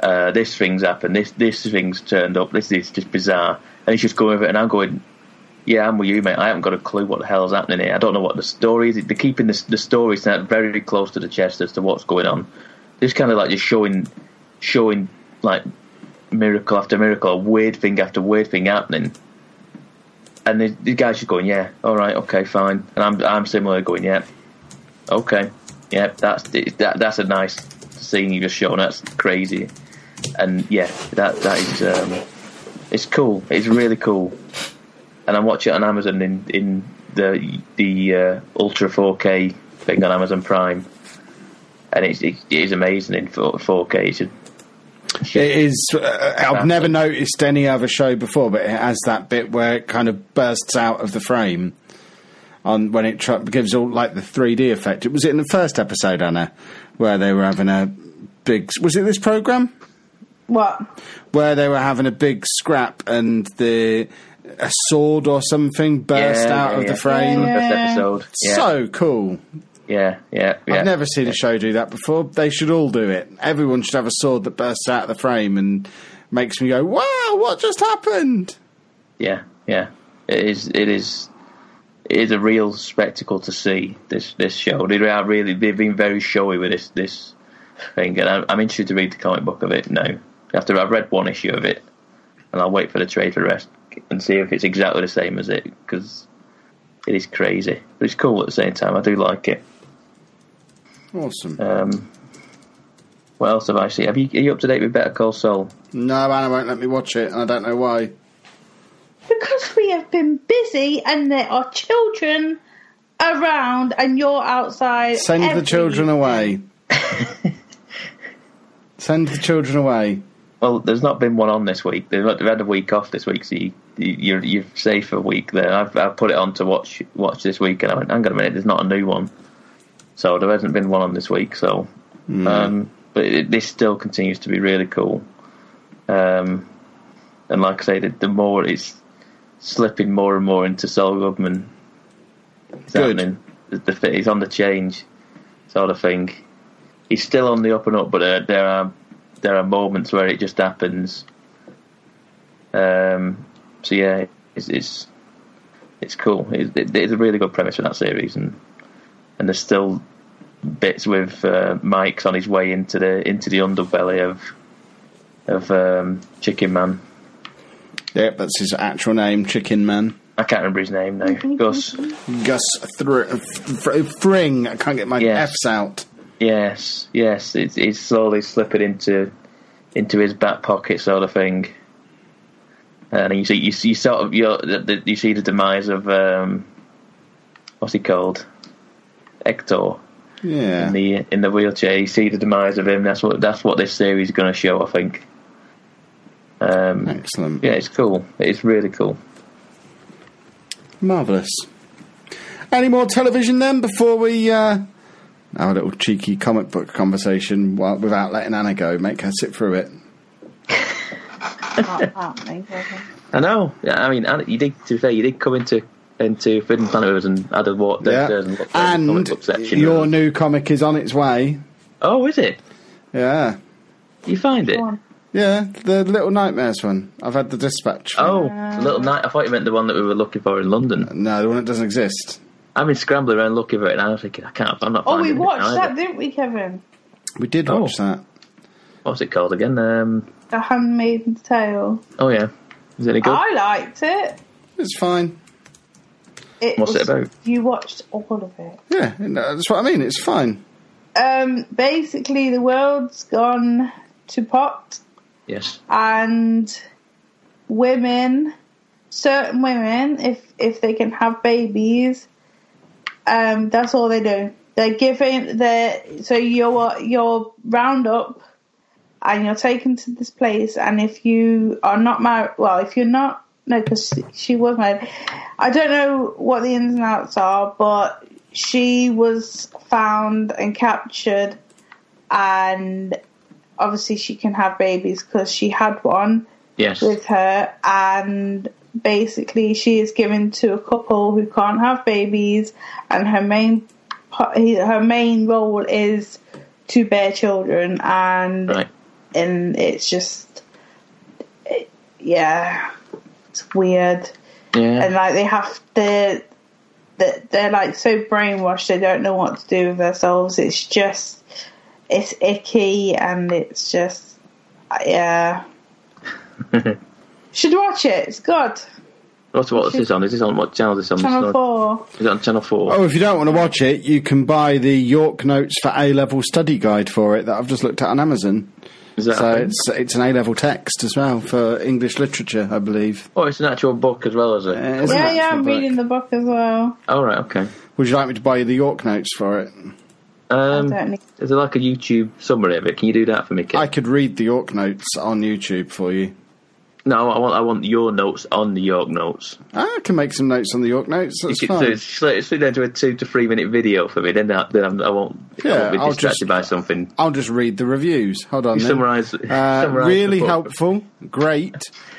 Uh, this thing's happened. This this thing's turned up. This is just bizarre." And he's just going with it, and I'm going, "Yeah, I'm with you, mate. I haven't got a clue what the hell's happening here. I don't know what the story is. They're keeping the the story sound very close to the chest as to what's going on. Just kind of like just showing showing like miracle after miracle, weird thing after weird thing happening." And the, the guy's just going, yeah, all right, okay, fine. And I'm I'm similar, going, yeah, okay, yeah, that's that that's a nice scene you just shown. That's crazy, and yeah, that that is um, it's cool. It's really cool, and I'm watching it on Amazon in in the the uh, Ultra 4K thing on Amazon Prime, and it's it, it is amazing in 4, 4K. It's just, It is. Uh, I've never noticed any other show before, but it has that bit where it kind of bursts out of the frame on when it tr- gives all like the 3D effect. It was it in the first episode, Anna, where they were having a big. Was it this program what? where they were having a big scrap and the a sword or something burst Yeah, out yeah, of yeah. the frame? First episode, yeah, So cool. yeah, yeah, yeah. I've never seen a show do that before. They should all do it. Everyone should have a sword that bursts out of the frame and makes me go, "Wow, what just happened?" Yeah, yeah. It is. It is. It is a real spectacle to see this this show. They are really. They've been very showy with this this thing, and I'm, I'm interested to read the comic book of it now. After I've read one issue of it, and I'll wait for the trade for the rest and see if it's exactly the same as it because it is crazy, but it's cool at the same time. I do like it. Awesome. Um, what else have I seen? Have you are you up to date with Better Call Saul? no, Anna won't let me watch it, and I don't know why. Because we have been busy and there are children around and you're outside. Send the children away. *laughs* Send the children away. Well, there's not been one on this week. They've, had a week off this week, so you, you're you're safe for a week there. I've I've put it on to watch watch this week, and I went, hang on a minute, there's not a new one, so there hasn't been one on this week. So, um, but it, this still continues to be really cool. Um, and like I say, the, the more it's slipping more and more into Saul Goodman, it's Good. happening. The, the, he's on the change, sort of thing. He's still on the up and up, but uh, there are there are moments where it just happens. Um, so yeah, it's it's, it's cool. It, it, it's a really good premise for that series, and and there's still bits with uh, Mike's on his way into the into the underbelly of of um, Chicken Man. Yep, that's his actual name, Chicken Man. I can't remember his name now. *laughs* Gus. Gus Thr- Fr- Fring. I can't get my Yes. F's out. Yes, yes. It's, it's slowly slipping into into his back pocket, sort of thing. And you see, you see, sort of, you the, the, you see the demise of um, what's he called, Hector, Yeah. in the in the wheelchair. You see the demise of him. That's what that's what this series is going to show. I think Um, Excellent. yeah, it's cool. It's really cool. Marvellous. Any more television then before we uh, have a little cheeky comic book conversation while, without letting Anna go? Make her sit through it. I know. Yeah, I mean, and you did. To be fair, you did come into into Forbidden Planet with us and had a walk um, downstairs and looked at the comic book section. your new comic is on its way. oh, is it? Yeah. You find it? Yeah, the Little Nightmares one. I've had the dispatch. from- Oh, the Little Night. I thought you meant the one that we were looking for in London. No, the one that doesn't exist. I've been scrambling around looking for it, and I was thinking, I can't. I'm not. Oh, we watched either. that, didn't we, Kevin? We did Oh. watch that. What's it called again? Um. The Handmaid's Tale. Oh yeah. Is it any good? I liked it. It's fine. it What's it about? You watched all of it. Yeah, that's what I mean. It's fine. Um, basically, the world's gone to pot, Yes. and women, certain women, if if they can have babies, um, that's all they do. They're giving the so you're you're round up, and you're taken to this place, and if you are not married, well, if you're not, no, because she, was married. I don't know what the ins and outs are, but she was found and captured, and obviously she can have babies because she had one Yes. with her and basically she is given to a couple who can't have babies and her main her main role is to bear children and Right. and it's just it, yeah it's weird Yeah. and like they have to they're, they're like so brainwashed they don't know what to do with themselves it's just it's icky and it's just yeah *laughs* should watch it it's good What's what's this on? Is this on what channel is this on? channel Is 4 it on channel four? Oh, if you don't want to watch it, you can buy the York Notes for A level study guide for it that I've just looked at on Amazon. is that? So a it's it's an A level text as well for English literature, I believe. oh, it's an actual book as well, is it? Uh, it's yeah yeah i'm book. reading the book as well Oh right. Okay. Would you like me to buy you the York Notes for it? Um, need- is there like a YouTube summary of it? Can you do that for me, Kit? I could read the York Notes on YouTube for you. No, I want I want your notes on the York notes. I can make some notes on the York Notes. That's You could- fine. so it's split, split down to a two to three minute video for me. Then, that, then I'm, I won't, I Yeah, won't be I'll distracted just- by something. I'll just read the reviews. Hold on. Summarise. Uh, really helpful. Great.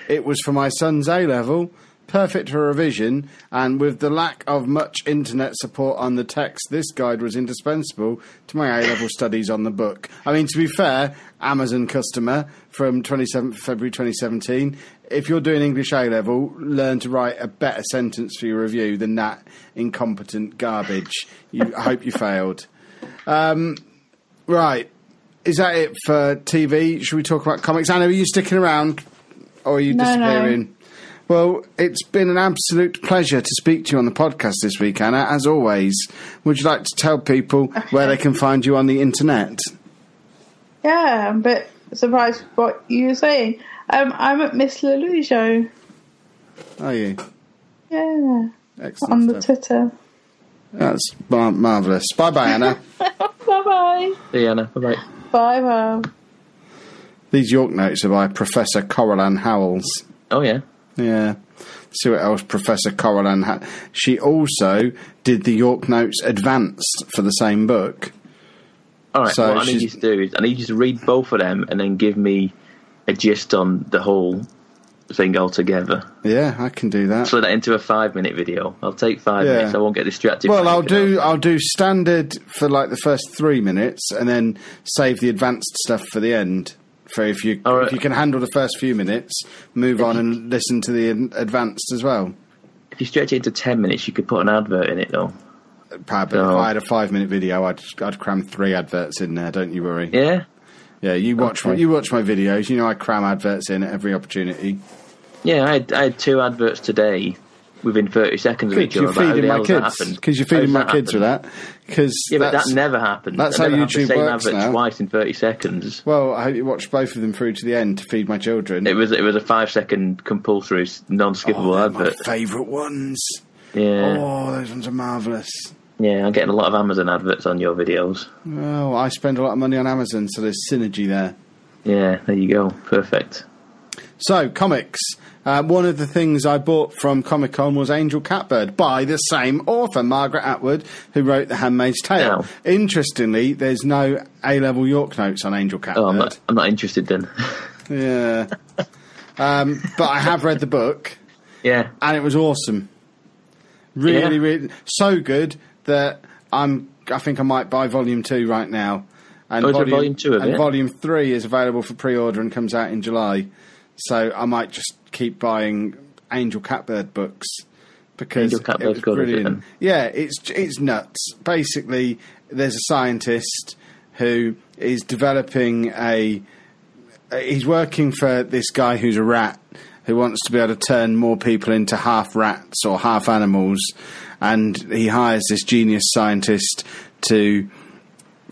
It was for my son's A level. Perfect for revision. And with the lack of much internet support on the text, this guide was indispensable to my A level studies on the book. I mean, to be fair, Amazon customer from 27th February 2017. If you're doing English A level, learn to write a better sentence for your review than that incompetent garbage. You, I hope you failed. Um, right. Is that it for TV? Should we talk about comics? Anna, are you sticking around? Or are you No, disappearing? Well, it's been an absolute pleasure to speak to you on the podcast this week, Anna, as always. Would you like to tell people where they can find you on the internet? yeah i'm a bit surprised what you were saying um i'm at miss Lulu show Are you? yeah Excellent. on the stuff. twitter That's mar- marvellous. Bye bye, Anna. *laughs* bye bye See you, Anna. Bye bye. bye bye These York notes are by Professor Coral Ann Howells. Oh yeah. Yeah. See what else Professor Coral Ann had. She also did the York Notes Advanced for the same book. All right. So what I need you to do is I need you to read both of them and then give me a gist on the whole thing altogether. Yeah, I can do that. Split that into a five minute video. I'll take five Yeah. minutes. I won't get distracted. Well, I'll do else. I'll do standard for like the first three minutes, and then save the advanced stuff for the end. For if you right. if you can handle the first few minutes, move on and listen to the advanced as well. If you stretch it into ten minutes, you could put an advert in it though. Probably Oh. if I had a five minute video, I'd I'd cram three adverts in there. Don't you worry. Yeah. Yeah, you watch my, Okay. you watch my videos. You know I cram adverts in at every opportunity. Yeah, I had, I had two adverts today within 30 seconds of each other. you're feeding my hell has that kids because you're feeding my kids with that. Because Yeah, but that never happened. that's I how YouTube the same works now. twice in 30 seconds. Well, I hope you watch both of them through to the end to feed my children. It was it was a five second compulsory non-skippable oh, they're my advert. favourite ones. Yeah, Oh, those ones are marvellous. yeah. I'm getting a lot of Amazon adverts on your videos. Oh, I spend a lot of money on Amazon, so there's synergy there. Yeah, there you go. Perfect. So, comics. Uh, one of the things I bought from Comic Con was Angel Catbird by the same author, Margaret Atwood, who wrote The Handmaid's Tale. Interestingly, there's no A level York notes on Angel Catbird. Oh, I'm not. I'm not interested then. *laughs* Yeah. um, but I have read the book, yeah. and it was awesome. Really, Yeah. really so good that I'm. I think I might buy volume two right now. And Oh, there volume two of and volume three is available for pre-order and comes out in July. So I might just keep buying Angel Catbird books because Angel it was it, brilliant. Yeah, it's it's nuts. Basically, there's a scientist who is developing a. He's working for this guy who's a rat who wants to be able to turn more people into half rats or half animals, and he hires this genius scientist to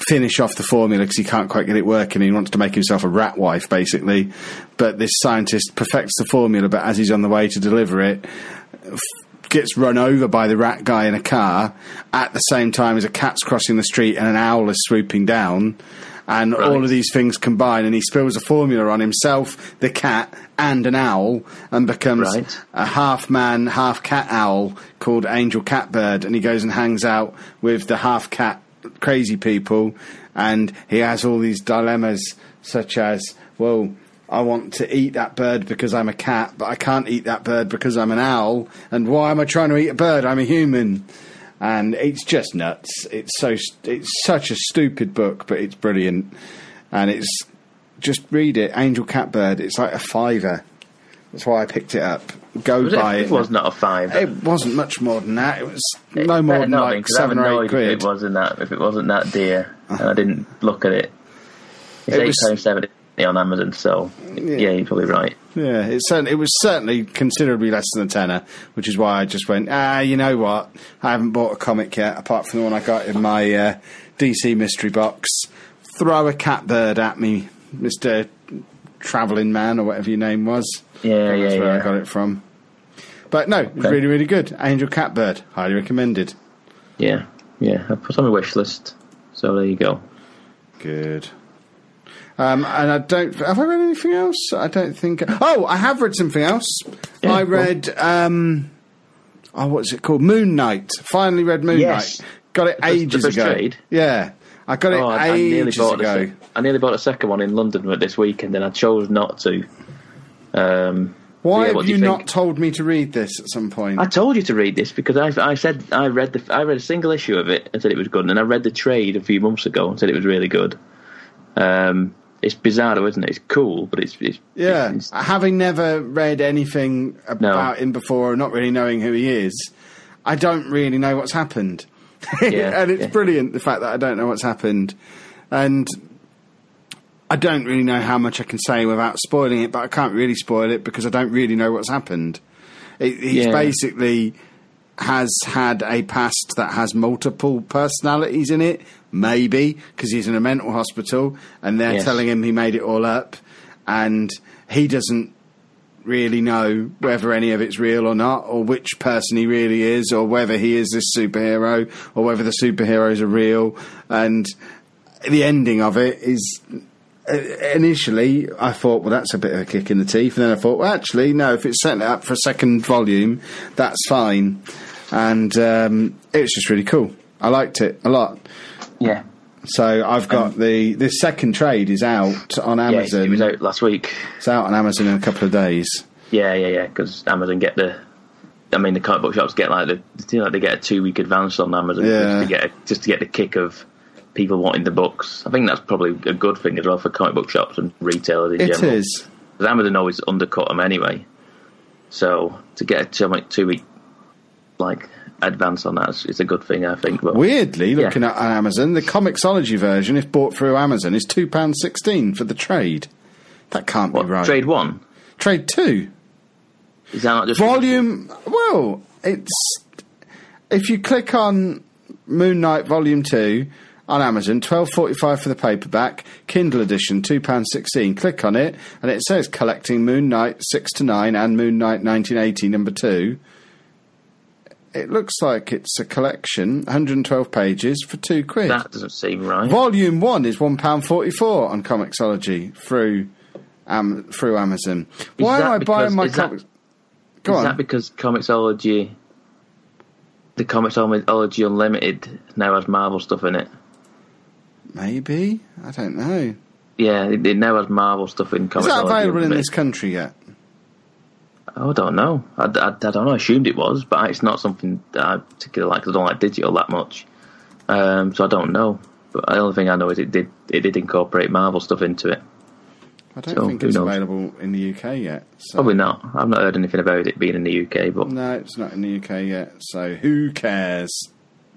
finish off the formula because he can't quite get it working. He wants to make himself a rat wife, basically. But this scientist perfects the formula, but as he's on the way to deliver it, f- gets run over by the rat guy in a car at the same time as a cat's crossing the street and an owl is swooping down. And Right. all of these things combine, and he spills a formula on himself, the cat, and an owl, and becomes Right. a half man, half cat owl called Angel Catbird, and he goes and hangs out with the half cat crazy people, and he has all these dilemmas, such as, well, I want to eat that bird because I'm a cat, but I can't eat that bird because I'm an owl, and why am I trying to eat a bird? I'm a human. And it's just nuts. It's so it's such a stupid book, but it's brilliant, and it's just read it. Angel Catbird. It's like a fiver. That's why I picked it up. Go Was it, buy it it. was not a five. It wasn't much more than that. It was no more than like been, seven or eight quid. If it wasn't that, if it wasn't that dear, and I didn't look at it. It's It eight was- pounds seventy on Amazon. So yeah. you're probably right. Yeah, it certainly it was certainly considerably less than a tenner, which is why I just went. Ah, you know what? I haven't bought a comic yet, apart from the one I got in my uh, DC mystery box. Throw a catbird at me, Mister Travelling Man, or whatever your name was. Yeah, That's yeah, where I got it from. But no, it Okay. really, really good. Angel Catbird, highly recommended. Yeah, yeah. I put on my wish list. So there you go. Good. Um, and I don't. Have I read anything else? I don't think. Oh, I have read something else. Yeah, I read. Um, oh, what's it called? Moon Knight. Finally read Moon Yes. Knight. Got it The ages first ago. trade? Yeah, I got it Oh, I, I nearly ages bought ago. I nearly bought a second one in London this weekend, and I chose not to. Um, Why yeah, have you, you not told me to read this at some point? I told you to read this because I, I said I read the I read a single issue of it and said it was good, and then I read the trade a few months ago and said it was really good. Um, it's bizarre, isn't it? It's cool, but it's, it's yeah, it's- having never read anything about him before, not really knowing who he is, I don't really know what's happened. *laughs* Yeah, and it's yeah. brilliant the fact that I don't know what's happened, and I don't really know how much I can say without spoiling it. But I can't really spoil it because I don't really know what's happened. It, he's Yeah. basically has had a past that has multiple personalities in it, maybe because he's in a mental hospital and they're Yes. telling him he made it all up, and he doesn't really know whether any of it's real or not, or which person he really is, or whether he is this superhero, or whether the superheroes are real. And the ending of it is initially I thought, well, that's a bit of a kick in the teeth, and then I thought, well, actually, no, if it's setting it up for a second volume, that's fine. And um, it was just really cool. I liked it a lot. yeah. So I've got the this second trade is out on Yeah, Amazon. it was out last week. It's out on Amazon in a couple of days. Yeah, yeah, yeah. Because Amazon get the, I mean, the comic book shops get like the, you know, like they get a two week advance on Amazon Yeah. just to get a, just to get the kick of people wanting the books. I think that's probably a good thing as well for comic book shops and retailers in It general. is. Because Amazon always undercut them anyway. So to get a two, two week like advance on that is it's a good thing, I think. But Weirdly, Yeah. looking at Amazon, the Comixology version, if bought through Amazon, is two pound sixteen for the trade. That can't what, be right. trade one Trade two. is that not just Volume. Well, it's if you click on Moon Knight Volume Two on Amazon, twelve forty five for the paperback, Kindle edition, two pound sixteen. Click on it, and it says collecting Moon Knight six to nine and Moon Knight nineteen eighty number two. It looks like it's a collection, 112 pages for two quid. That doesn't seem right. Volume one is one pound forty four on Comixology through um, through Amazon. Why am I buying my is that- comics? Go Is on. that because Comixology, the Comixology Unlimited now has Marvel stuff in it? Maybe I don't know. Yeah, it, it now has Marvel stuff in Comixology. Is that available in this country yet? Oh, I don't know. I, I, I don't know. I assumed it was, but it's not something that I particularly like. 'cause I don't like digital that much, um, so I don't know. But the only thing I know is it did it did incorporate Marvel stuff into it. I don't So, think it's available in the UK yet. So. Probably not. I've not heard anything about it being in the UK, but No, it's not in the UK yet. So who cares?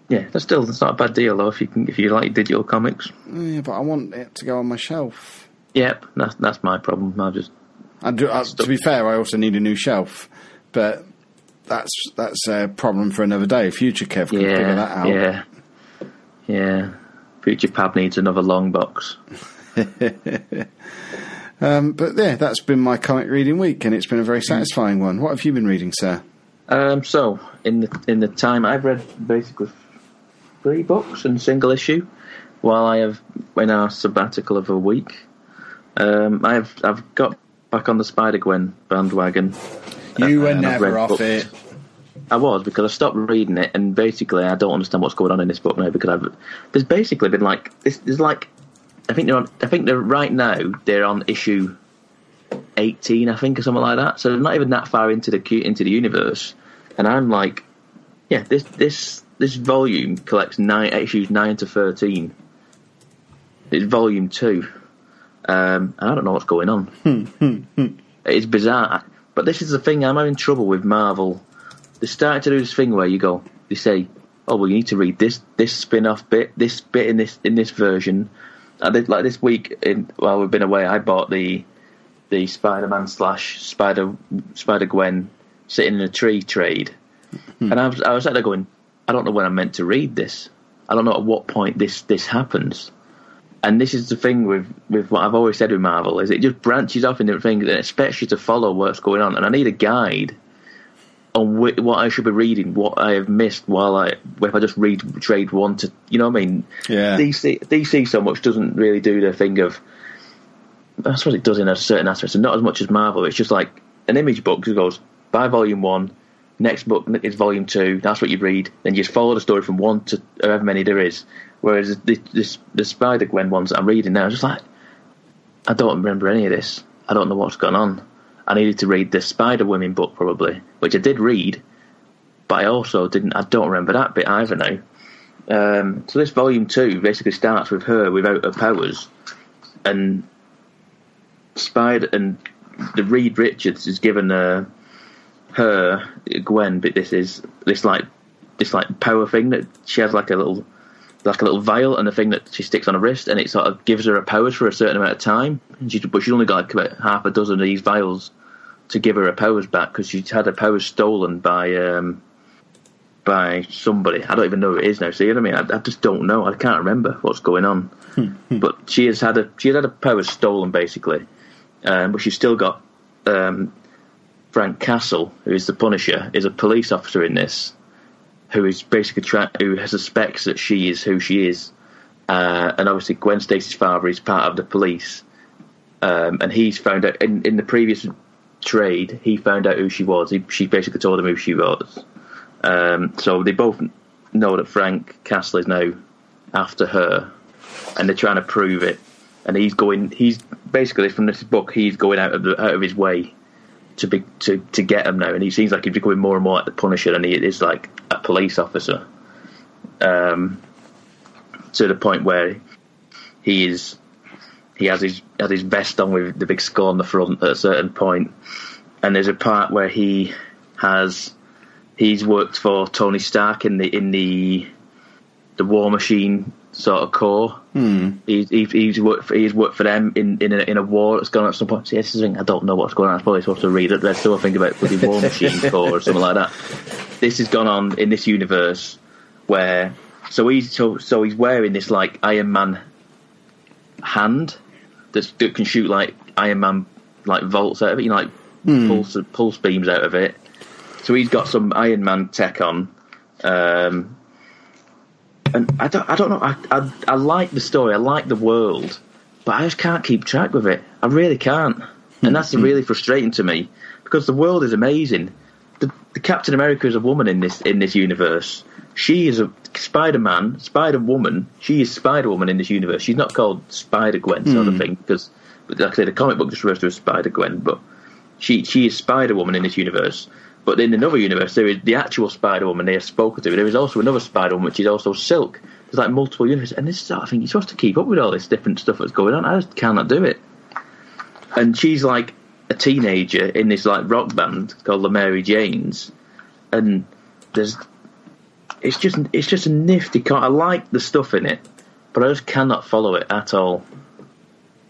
Yeah, that's still that's not a bad deal though. If you can, if you like digital comics, Yeah, but I want it to go on my shelf. yep, that's that's my problem. I just I do, uh, to be fair, I also need a new shelf, but that's that's a problem for another day. Future Kev can figure that out. yeah, yeah. Future Pab needs another long box. *laughs* Um, but yeah, that's been my comic reading week, and it's been a very satisfying one. What have you been reading, sir? Um, so in the in the time I've read basically three books and single issue, while I have in our sabbatical of a week. Um, I have I've got back on the Spider Gwen bandwagon. You were I've never off books. it. I was because I stopped reading it, and basically I don't understand what's going on in this book now because I've there's basically been like this. There's like I think they're on. I think they're right now they're on issue eighteen, I think, or something like that. So they're not even that far into the into the universe, and I'm like, yeah, this this this volume collects nine issues nine to thirteen. It's volume two, um, and I don't know what's going on. Hmm, hmm, hmm. it's bizarre, but this is the thing. I'm having trouble with Marvel. They're starting to do this thing where you go, they say, "Oh, well, you need to read this this spin-off bit, this bit in this in this version." Did, like this week, in, while we've been away, I bought the the Spider-Man slash Spider Spider Gwen sitting in a tree trade, and I was I was sat there going, I don't know when I'm meant to read this. I don't know at what point this this happens. And this is the thing with, with what I've always said with Marvel is it just branches off in different things and expects you to follow what's going on. And I need a guide on wh- what I should be reading, what I have missed while I if I just read trade one to you know what I mean. Yeah. DC DC so much doesn't really do the thing of. I suppose it does in a certain aspect, and not as much as Marvel. It's just like an image book. It goes buy volume one, next book is volume two. That's what you read. Then you just follow the story from one to however many there is. Whereas the this, the Spider Gwen ones I'm reading now, I'm just like I don't remember any of this. I don't know what's gone on. I needed to read the Spider Women book probably, which I did read, but I also didn't. I don't remember that bit either now. Um, so this volume two basically starts with her without her powers, and Spider and the Reed Richards is given uh, her Gwen, but this is this like this like power thing that she has like a little like a little vial and a thing that she sticks on her wrist, and it sort of gives her her powers for a certain amount of time. And she, but she's only got like about half a dozen of these vials to give her her powers back because she's had her powers stolen by um, by somebody. I don't even know who it is now. See what I mean? I, I just don't know. I can't remember what's going on. *laughs* but she has had a she has had her powers stolen basically, um, but she's still got um, Frank Castle, who is the Punisher, is a police officer in this, who is basically trying who suspects that she is who she is, uh, and obviously Gwen Stacy's father is part of the police, um, and he's found out in, in the previous trade he found out who she was. He, she basically told him who she was. Um, so they both know that Frank Castle is now after her, and they're trying to prove it. And he's going. He's basically from this book. He's going out of the, out of his way to be to to get him now, and he seems like he's becoming more and more like the Punisher, and he is like a police officer. Um, to the point where he is he has his has his vest on with the big skull on the front at a certain point, and there's a part where he has he's worked for Tony Stark in the in the the War Machine sort of corps. Mm. He's, he's he's worked for, he's worked for them in in a, in a war that's gone on at some point. See, this is the thing, I don't know what's going on. I'm probably supposed to read it. There's still a thing about the *laughs* War Machine corps or something like that. This has gone on in this universe where so he's so, so he's wearing this like Iron Man hand that's, that can shoot like Iron Man like volts out of it, you know, like pulse pulse beams out of it. So he's got some Iron Man tech on. Um, and I don't, I don't know. I, I, I like the story. I like the world, but I just can't keep track with it. I really can't. and that's mm-hmm. really frustrating to me because the world is amazing. The, the Captain America is a woman in this in this universe. She is a Spider Man, Spider Woman. She is Spider Woman in this universe. She's not called Spider Gwen sort of hmm. thing because, like I said, the comic book just refers to as Spider Gwen, but she she is Spider Woman in this universe. But in another universe, there is the actual Spider Woman they have spoken to. There is also another Spider Woman, which is also Silk. There's like multiple universes, and this is I think you're supposed to keep up with all this different stuff that's going on. I just cannot do it. And she's like a teenager in this like rock band called the Mary Janes, and there's it's just it's just a nifty. Con- I like the stuff in it, but I just cannot follow it at all,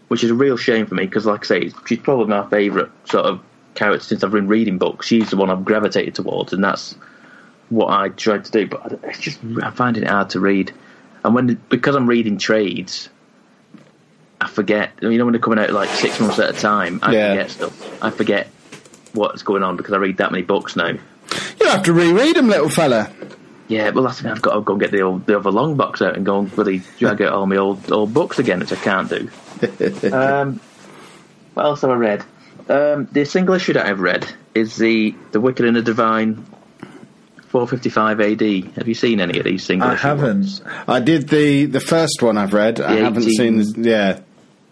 which is a real shame for me because, like I say, she's probably my favourite sort of character since I've been reading books. She's the one I've gravitated towards, and that's what I tried to do. But it's just I'm finding it hard to read, and when because I'm reading trades. I forget. You know, when they're coming out like six months at a time, I Yeah. forget stuff. I forget what's going on because I read that many books now. You'll have to reread them, little fella. Yeah, well, that's me. I've got to go and get the old, the other long box out and go and bloody drag out all my old old books again, which I can't do. *laughs* um, what else have I read? Um, the single issue that I've read is the the Wicked and the Divine, 455 AD. Have you seen any of these single? I haven't. ones? I did the the first one I've read. I The haven't seen. This, yeah,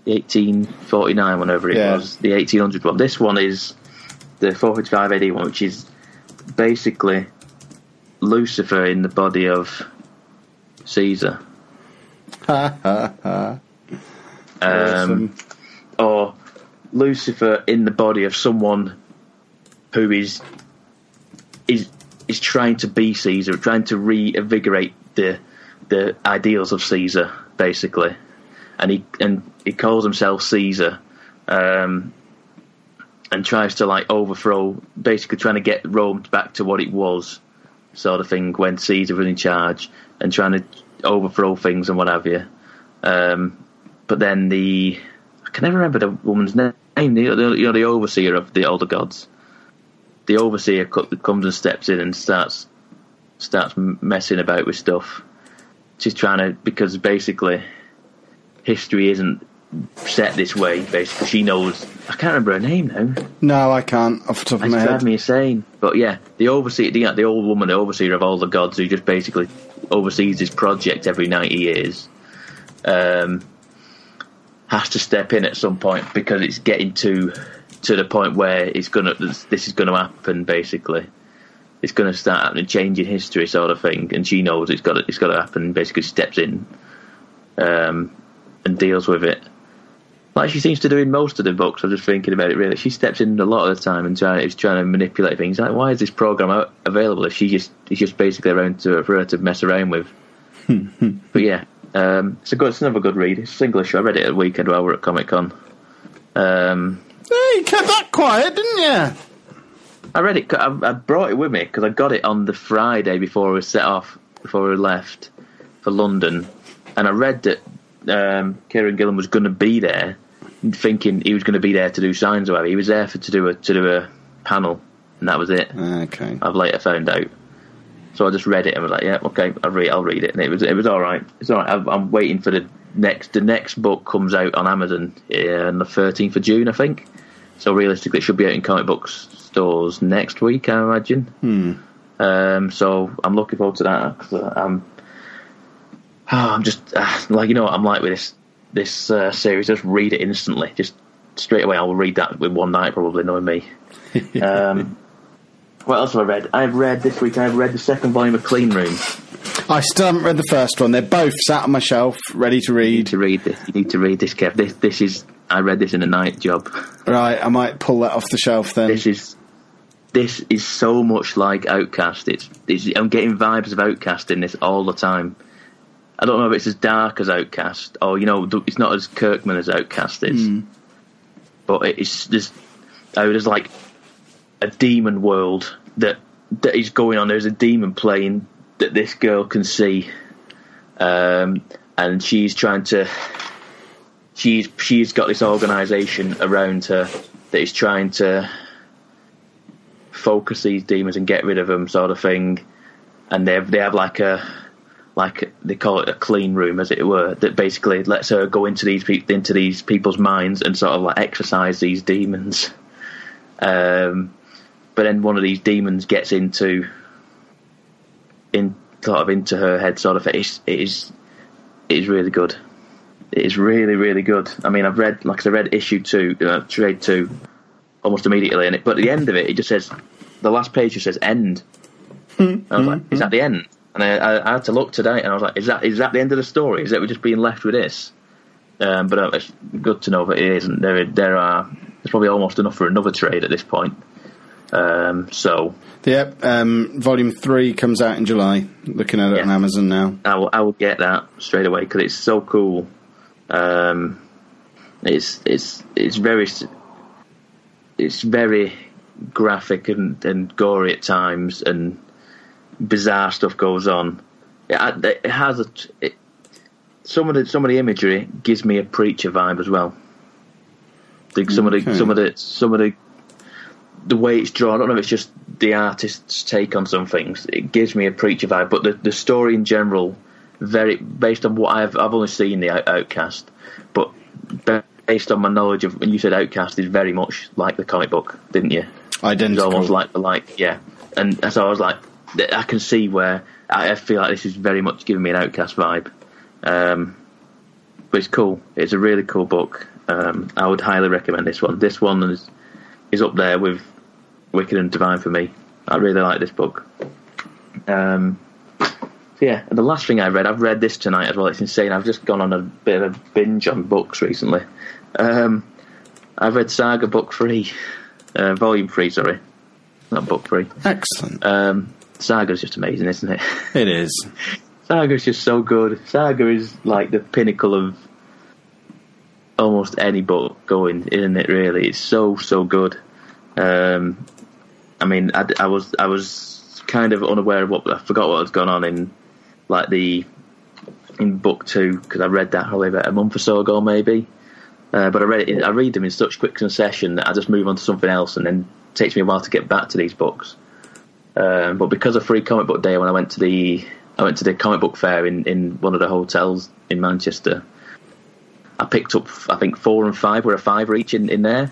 The 1849, whenever it Yeah. was, the 1800 one. This one is the 455 AD one, which is basically Lucifer in the body of Caesar. ha ha ha. Um, Awesome. or Lucifer in the body of someone who is is is trying to be Caesar, trying to reinvigorate the the ideals of Caesar, basically, and he and he calls himself Caesar, um, and tries to like overthrow, basically trying to get Rome back to what it was, sort of thing when Caesar was in charge, and trying to overthrow things and what have you. Um, but then the can never remember the woman's name. The, the, you know, the overseer of the older gods. The overseer co- comes and steps in and starts starts messing about with stuff. She's trying to because basically history isn't set this way. Basically, she knows. I can't remember her name now. No, I can't off the top of It's my head. me insane. But yeah, the overseer, the, the old woman, the overseer of all the gods, who just basically oversees this project every ninety years, um, has to step in at some point because it's getting to to the point where it's gonna this is gonna happen. Basically, it's gonna start happening, changing history, sort of thing. And she knows it's got to, it's got to happen. Basically, steps in um, and deals with it like she seems to do in most of the books. I'm just thinking about it. Really, she steps in a lot of the time and trying, is trying to manipulate things. Like, why is this program available if she just is just basically around to for her to mess around with? *laughs* but yeah, um, it's a good, it's another good read. It's single. I read it at the weekend while we were at Comic Con. Um, Hey, you kept that quiet, didn't you? I read it. I, I brought it with me because I got it on the Friday before we set off, before we left for London, and I read that um, Kieron Gillen was going to be there, thinking he was going to be there to do signs or whatever. He was there for to do a to do a panel, and that was it. Okay. I've later found out. So I just read it and was like, yeah, okay, I'll read, I'll read it, and it was it was all right. It's all right. I'm, waiting for the next. The next book comes out on Amazon uh, on the 13th of June, I think. So realistically, it should be out in comic book stores next week, I imagine. Hmm. Um, so I'm looking forward to that. 'cause, uh, I'm, oh, *sighs* I'm just *sighs* like you know, what I'm like with this this uh, series. Just read it instantly, just straight away. I will read that with one night, probably knowing me. *laughs* Um, what else have I read? I've read this week. I've read the second volume of Clean Room. I still haven't read the first one. They're both sat on my shelf, ready to You need read. to read this. You need to read this, Kev. This this is. I read this in a night job. Right, I might pull that off the shelf then. This is. This is so much like Outcast. It's, it's I'm getting vibes of Outcast in this all the time. I don't know if it's as dark as Outcast, or you know, it's not as Kirkman as Outcast is. Hmm. But it's just oh, there's like a demon world that that is going on. There's a demon plane that this girl can see, um, and she's trying to. She's she's got this organisation around her that is trying to focus these demons and get rid of them, sort of thing. And they have, they have like a like they call it a clean room, as it were, that basically lets her go into these into these people's minds and sort of like exercise these demons. Um, but then one of these demons gets into in sort of into her head, sort of. It is it is it is really good. It is really really good. I mean, I've read like I read issue two, uh, trade two, almost immediately, and it, but at the end of it, it just says the last page just says end. And I was like, is that the end? And I, I, I had to look today, and I was like, is that is that the end of the story? Is that we're just being left with this? Um, but uh, it's good to know that it isn't. There, there are. There's probably almost enough for another trade at this point. Um, so Yep. Um, volume three comes out in July. Looking at it on Amazon now. I will, I will get that straight away because it's so cool. Um, it's it's it's very it's very graphic and, and gory at times, and bizarre stuff goes on. It, it has a it, some of the some of the imagery gives me a preacher vibe as well. The, some of Okay. the some of the some of the the way it's drawn. I don't know if it's just the artist's take on some things. It gives me a preacher vibe, but the the story in general, very based on what I've I've only seen the Outcast, but based on my knowledge of when you said Outcast is very much like the comic book, didn't you? It's Identical. almost like the like, yeah. And so I was like, I can see where I I feel like this is very much giving me an Outcast vibe. Um, but it's cool. It's a really cool book. Um, I would highly recommend this one. This one is is up there with Wicked and Divine for me. I really like this book. Um, so yeah, and the last thing I read, I've read this tonight as well. It's insane. I've just gone on a bit of a binge on books recently. Um, I've read Saga Book Three, uh, Volume Three. Sorry, not Book Three. Excellent. Um, Saga's just amazing, isn't it? *laughs* it is. Saga's just so good. Saga is like the pinnacle of almost any book going, isn't it? Really, it's so so good. Um, I mean, I, I was I was kind of unaware of what I forgot what was going on in like the in book two because I read that probably about a month or so ago, maybe. Uh, but I read it, I read them in such quick succession that I just move on to something else, and then it takes me a while to get back to these books. Um, but because of Free Comic Book Day, when I went to the I went to the comic book fair in, in one of the hotels in Manchester, I picked up I think four and five were a fiver each in, in there.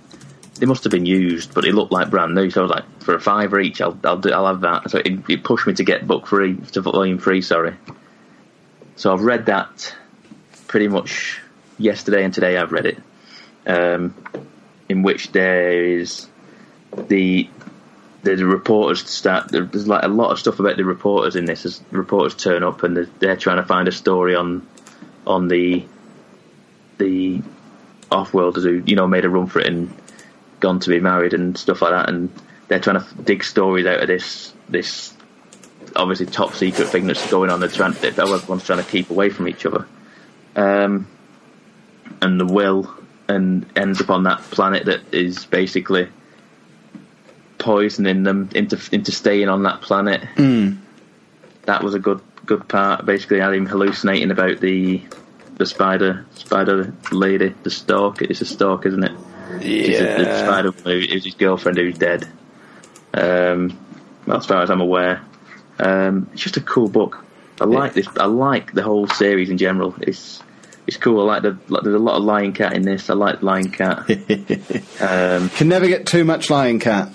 They must have been used, but it looked like brand new. So I was like, for a fiver each, I'll I'll, do, I'll have that. So it, it pushed me to get book three to volume three. Sorry. So I've read that pretty much yesterday and today. I've read it, um, in which there is the the, the reporters start. There's like a lot of stuff about the reporters in this. As reporters turn up and they're, they're trying to find a story on on the the off-worlders who you know made a run for it and gone to be married and stuff like that, and they're trying to dig stories out of this this obviously top secret thing that's going on. They're trying, that everyone's trying to keep away from each other. Um, and the will and ends up on that planet that is basically poisoning them into into staying on that planet. That was a good good part. Basically, had him hallucinating about the the spider spider lady, the stalk. It's a stalk, isn't it? It's a- the spider who is his girlfriend who's dead. Um, as far as I'm aware, um, it's just a cool book. I like this. I like the whole series in general. It's it's cool. I like the like, there's a lot of Lying Cat in this. I like Lying Cat. *laughs* um, Can never get too much Lying Cat.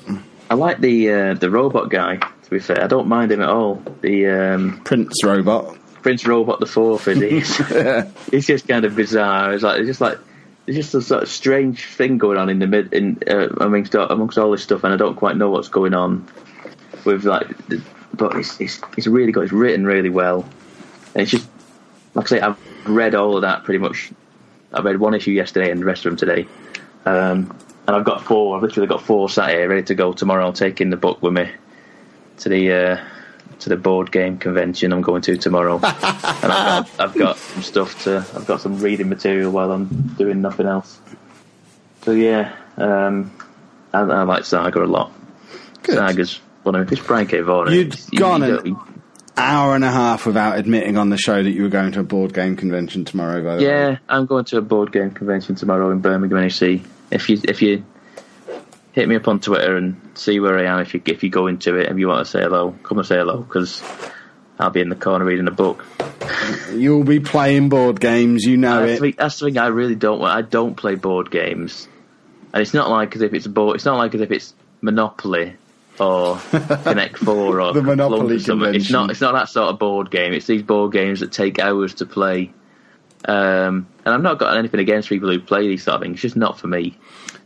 I like the uh, the robot guy. To be fair, I don't mind him at all. The um, Prince Robot. Prince Robot the Fourth is he's, *laughs* he's just kind of bizarre. It's like it's just like there's just a sort of strange thing going on in the mid in uh, amongst amongst all this stuff, and I don't quite know what's going on with like. But it's, it's it's really good. It's written really well, and it's just like I say, I've read all of that pretty much. I read one issue yesterday and the rest of them today, um, and I've got four. I've literally got four sat here ready to go tomorrow. I'll take in the book with me to the uh, to the board game convention I'm going to tomorrow, *laughs* and I've got, I've got some stuff to. I've got some reading material while I'm doing nothing else. So yeah, um, I, I like Saga a lot. Good. Saga's one of it's Brian K. Vaughan. You'd gone don't- Hour and a half without admitting on the show that you were going to a board game convention tomorrow. By the way. Yeah, I'm going to a board game convention tomorrow in Birmingham, NEC. If you if you hit me up on Twitter and see where I am, if you if you go into it, if you want to say hello, come and say hello because I'll be in the corner reading a book. You'll be playing board games. You know that's, it. the thing, that's the thing I really don't want. I don't play board games, and it's not like as if it's a board. It's not like as if it's Monopoly or *laughs* Connect Four or The Monopoly something. It's not. It's not that sort of board game. It's these board games that take hours to play. Um, and I've not got anything against people who play these sort of things. It's just not for me.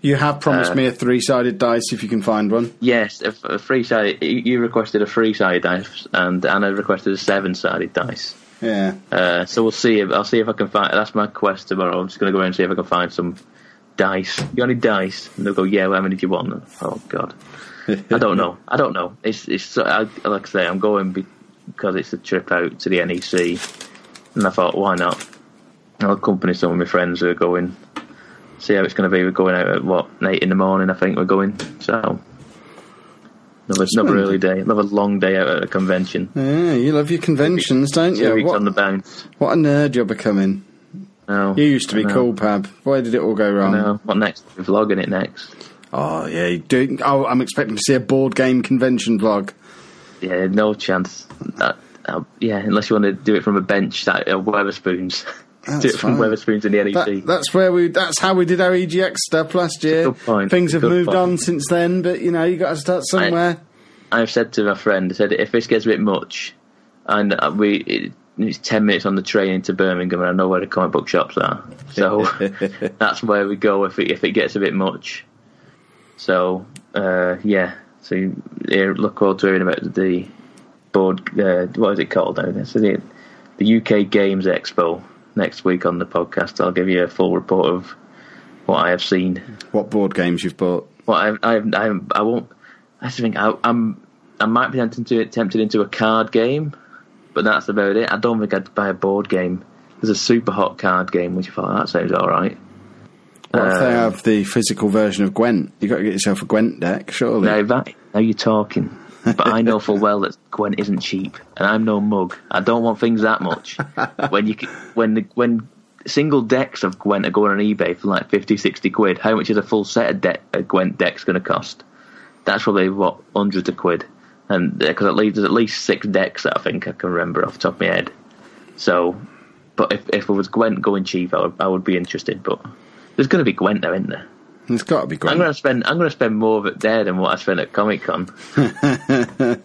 You have promised Uh, me a three-sided dice if you can find one. Yes, a, a free sided. You requested a three-sided dice, and Anna requested a seven sided dice. Yeah. Uh, so we'll see. If, I'll see if I can find. That's my quest tomorrow. I'm just going to go and see if I can find some dice. You got any dice? And they'll go, yeah. Well, how many do you want? Oh God, I don't know. I don't know. It's it's I, like I say, I'm going be- because it's a trip out to the NEC, and I thought, why not? I'll accompany some of my friends who are going. See how it's going to be. We're going out at what eight in the morning. I think we're going. So another, another early day, another long day out at a convention. Yeah, you love your conventions, don't Two you? weeks What, on the bounce. what a nerd you're becoming. No, You used to be cool, Pab. Why did it all go wrong? No, what next? We're vlogging it next. Oh, yeah. Oh, I'm expecting to see a board game convention vlog. Yeah, no chance. That, uh, yeah, unless you want to do it from a bench at uh, Wetherspoons. *laughs* That's from. Wetherspoons in the NEC. That, that's where we. That's how we did our EGX stuff last year. Things have moved point. on since then, but you know, you got to start somewhere. I've said to my friend, I said, if this gets a bit much, and uh, we it, it's ten minutes on the train into Birmingham, and I know where the comic book shops are, so *laughs* that's where we go if it if it gets a bit much. So uh, yeah, so you, look forward to hearing about the board. Uh, what is it called now? So the the UK Games Expo next week on the podcast. I'll give you a full report of what I have seen. what board games you've bought? Well, I, I, I, I won't. That's the thing. I, I'm, I might be tempted to tempted into a card game, but that's about it. I don't think I'd buy a board game. There's a super hot card game, which I thought that sounds all right. What if they Um, have the physical version of Gwent? You have got to get yourself a Gwent deck, surely. Now that now you're talking, but I know full well that Gwent isn't cheap, and I'm no mug. I don't want things that much. *laughs* when you when the when single decks of Gwent are going on eBay for like 50, 60 quid, how much is a full set of de- uh, Gwent decks going to cost? That's probably what hundreds of quid, and because at least there's at least six decks that I think I can remember off the top of my head. So, but if if it was Gwent going cheap, I would, I would be interested. But there's going to be Gwent there, isn't there? It's got to be great. I'm going to spend I'm going to spend more of it there than what I spent at Comic Con. *laughs*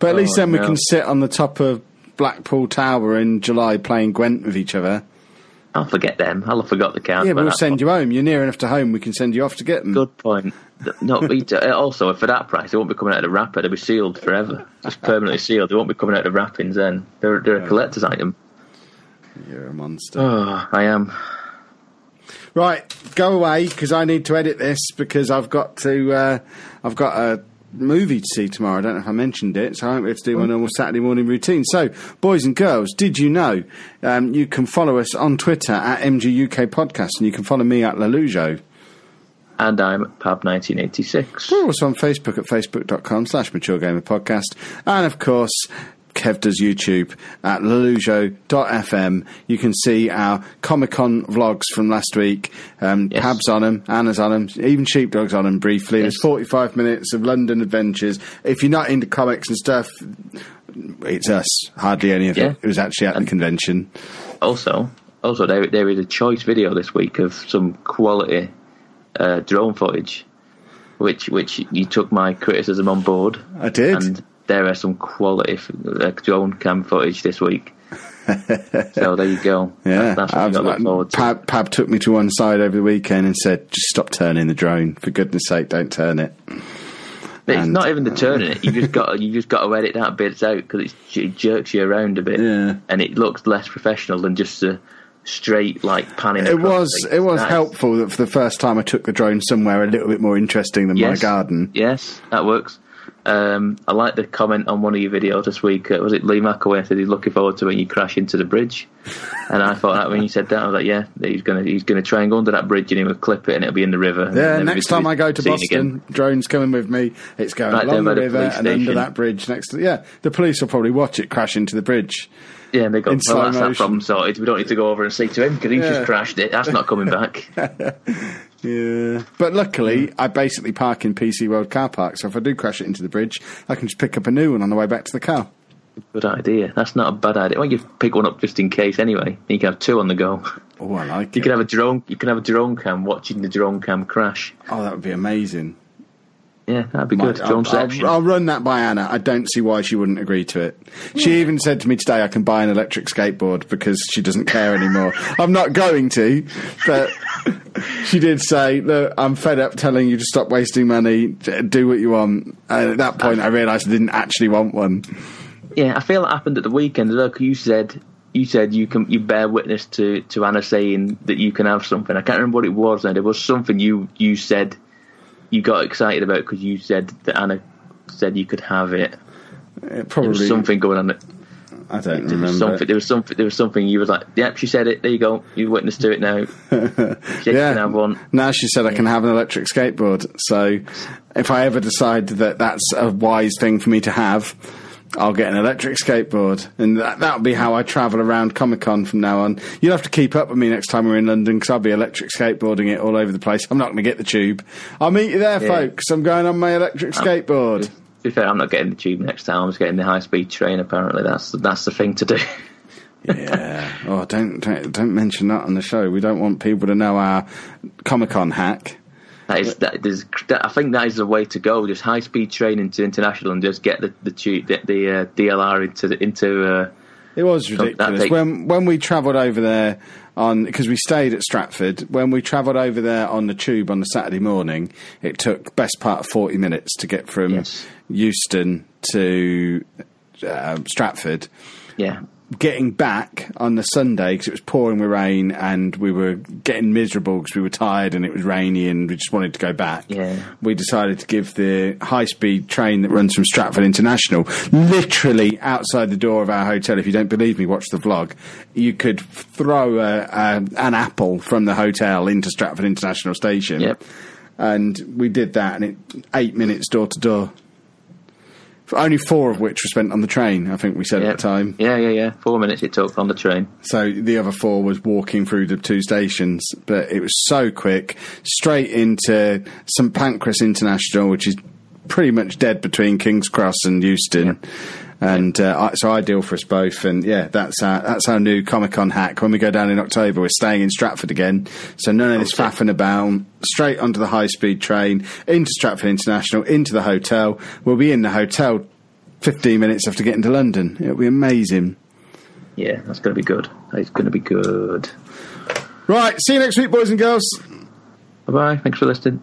But at least Oh, then we can sit on the top of Blackpool Tower in July playing Gwent with each other. I'll forget them. I'll have forgot the cards. Yeah, but we'll send point. you home. You're near enough to home. We can send you off to get them. Good point. Not but uh, also for that price, they won't be coming out of the wrapper. They'll be sealed forever, just permanently sealed. They won't be coming out of the wrappings. Then they're they're a collector's item. You're a monster. Oh, I am. Right, go away because I need to edit this because I've got to. Uh, I've got a movie to see tomorrow. I don't know if I mentioned it, so I won't be able to do my normal Saturday morning routine. So, boys and girls, did you know um, you can follow us on Twitter at MGUK Podcast and you can follow me at Lalujo. And I'm Pab 1986. We're also on Facebook at facebook.com slash mature gamer podcast. And of course, Kev does YouTube at lelujo.fm. You can see our Comic Con vlogs from last week. Um, Yes. Pab's on them, Anna's on them, even Sheepdog's on them briefly. There's 45 minutes of London adventures. If you're not into comics and stuff, it's us. Hardly any of Yeah. it. It was actually at the convention. Also, also there there is a choice video this week of some quality uh, drone footage, which which you took my criticism on board. I did. and there are some quality uh, drone cam footage this week. *laughs* so there you go. Yeah, That- that's what I've- you got to look forward to. Pab, Pab took me to one side over the weekend and said, "Just stop turning the drone. For goodness' sake, don't turn it." But it's not even the turning it. You just got you just got to edit that bits out because it jerks you around a bit, Yeah. and it looks less professional than just a straight like panning. It was things. it was Nice. helpful that for the first time I took the drone somewhere a little bit more interesting than Yes. my garden. Yes, that works. Um, I like the comment on one of your videos this week. Uh, was it Lee McAway said he's looking forward to when you crash into the bridge? and I thought that when you said that, I was like, yeah, he's gonna he's gonna try and go under that bridge and he'll clip it and it'll be in the river. Yeah, next time I go to Boston, again. drone's coming with me. It's going Right along the river and under that bridge next to. Yeah, the police will probably watch it crash into the bridge. Yeah, and they go, well, that's that problem sorted. We don't need to go over and say to him because he's Yeah. just crashed it. That's not coming *laughs* back. *laughs* Yeah, but luckily I basically park in PC World car park, so if I do crash it into the bridge, I can just pick up a new one on the way back to the car. Good idea. That's not a bad idea. Well, you pick one up just in case anyway. You can have two on the go. Oh, I like You it. can have a drone. You can have a drone cam watching the drone cam crash. oh, that would be amazing. Yeah, that'd be good. I'll, Drone I'll. I'll run that by Anna. I don't see why she wouldn't agree to it. She even said to me today I can buy an electric skateboard because she doesn't care anymore. *laughs* I'm not going to, but she did say, "Look, I'm fed up telling you to stop wasting money. Do what you want." And at that point, I realised I didn't actually want one. Yeah, I feel it happened at the weekend. Look, you said you said you can you bear witness to, to Anna saying that you can have something. I can't remember what it was. Now it was something you you said you got excited about because you said that Anna said you could have it. It There probably was something going on. That, I don't there was remember. something. There was something. There was something. You was like, "Yep, she said it. There you go. You witness to it now. *laughs* She Yeah. can have one." Now she said I can have an electric skateboard. So if I ever decide that that's a wise thing for me to have, I'll get an electric skateboard. And that, that'll be how I travel around Comic Con from now on. You'll have to keep up with me next time we're in London because I'll be electric skateboarding it all over the place. I'm not going to get the tube. I'll meet you there, Yeah. folks. I'm going on my electric skateboard. To be fair, I'm not getting the tube next time. I'm just getting the high speed train. Apparently, that's that's the thing to do. *laughs* yeah. Oh, don't, don't don't mention that on the show. We don't want people to know our Comic Con hack. That is that is that, I think that is the way to go. Just high speed train into international and just get the the tube, the, the uh, DLR into the, into. Uh, It was ridiculous when when we travelled over there on because we stayed at Stratford. When we travelled over there on the tube on the Saturday morning, it took best part of forty minutes to get from Yes. Euston to uh, Stratford. yeah, Getting back on the Sunday because it was pouring with rain and we were getting miserable because we were tired and it was rainy and we just wanted to go back. Yeah. We decided to give the high speed train that runs from Stratford International literally outside the door of our hotel. If you don't believe me, watch the vlog. You could throw a, a, an apple from the hotel into Stratford International Station. Yep. And we did that and it eight minutes door to door. Only four of which were spent on the train, I think we said yeah, at the time. Yeah, yeah, yeah. Four minutes it took on the train. So the other four was walking through the two stations, but it was so quick, straight into St Pancras International, which is pretty much dead between King's Cross and Euston. And uh, ideal for us both, and yeah, that's our that's our new Comic Con hack. When we go down in October, we're staying in Stratford again, so none of this Okay. faffing about. Straight onto the high speed train into Stratford International, into the hotel. We'll be in the hotel fifteen minutes after getting to London. It'll be amazing. Yeah, that's going to be good. It's going to be good. Right, see you next week, boys and girls. Bye bye. Thanks for listening.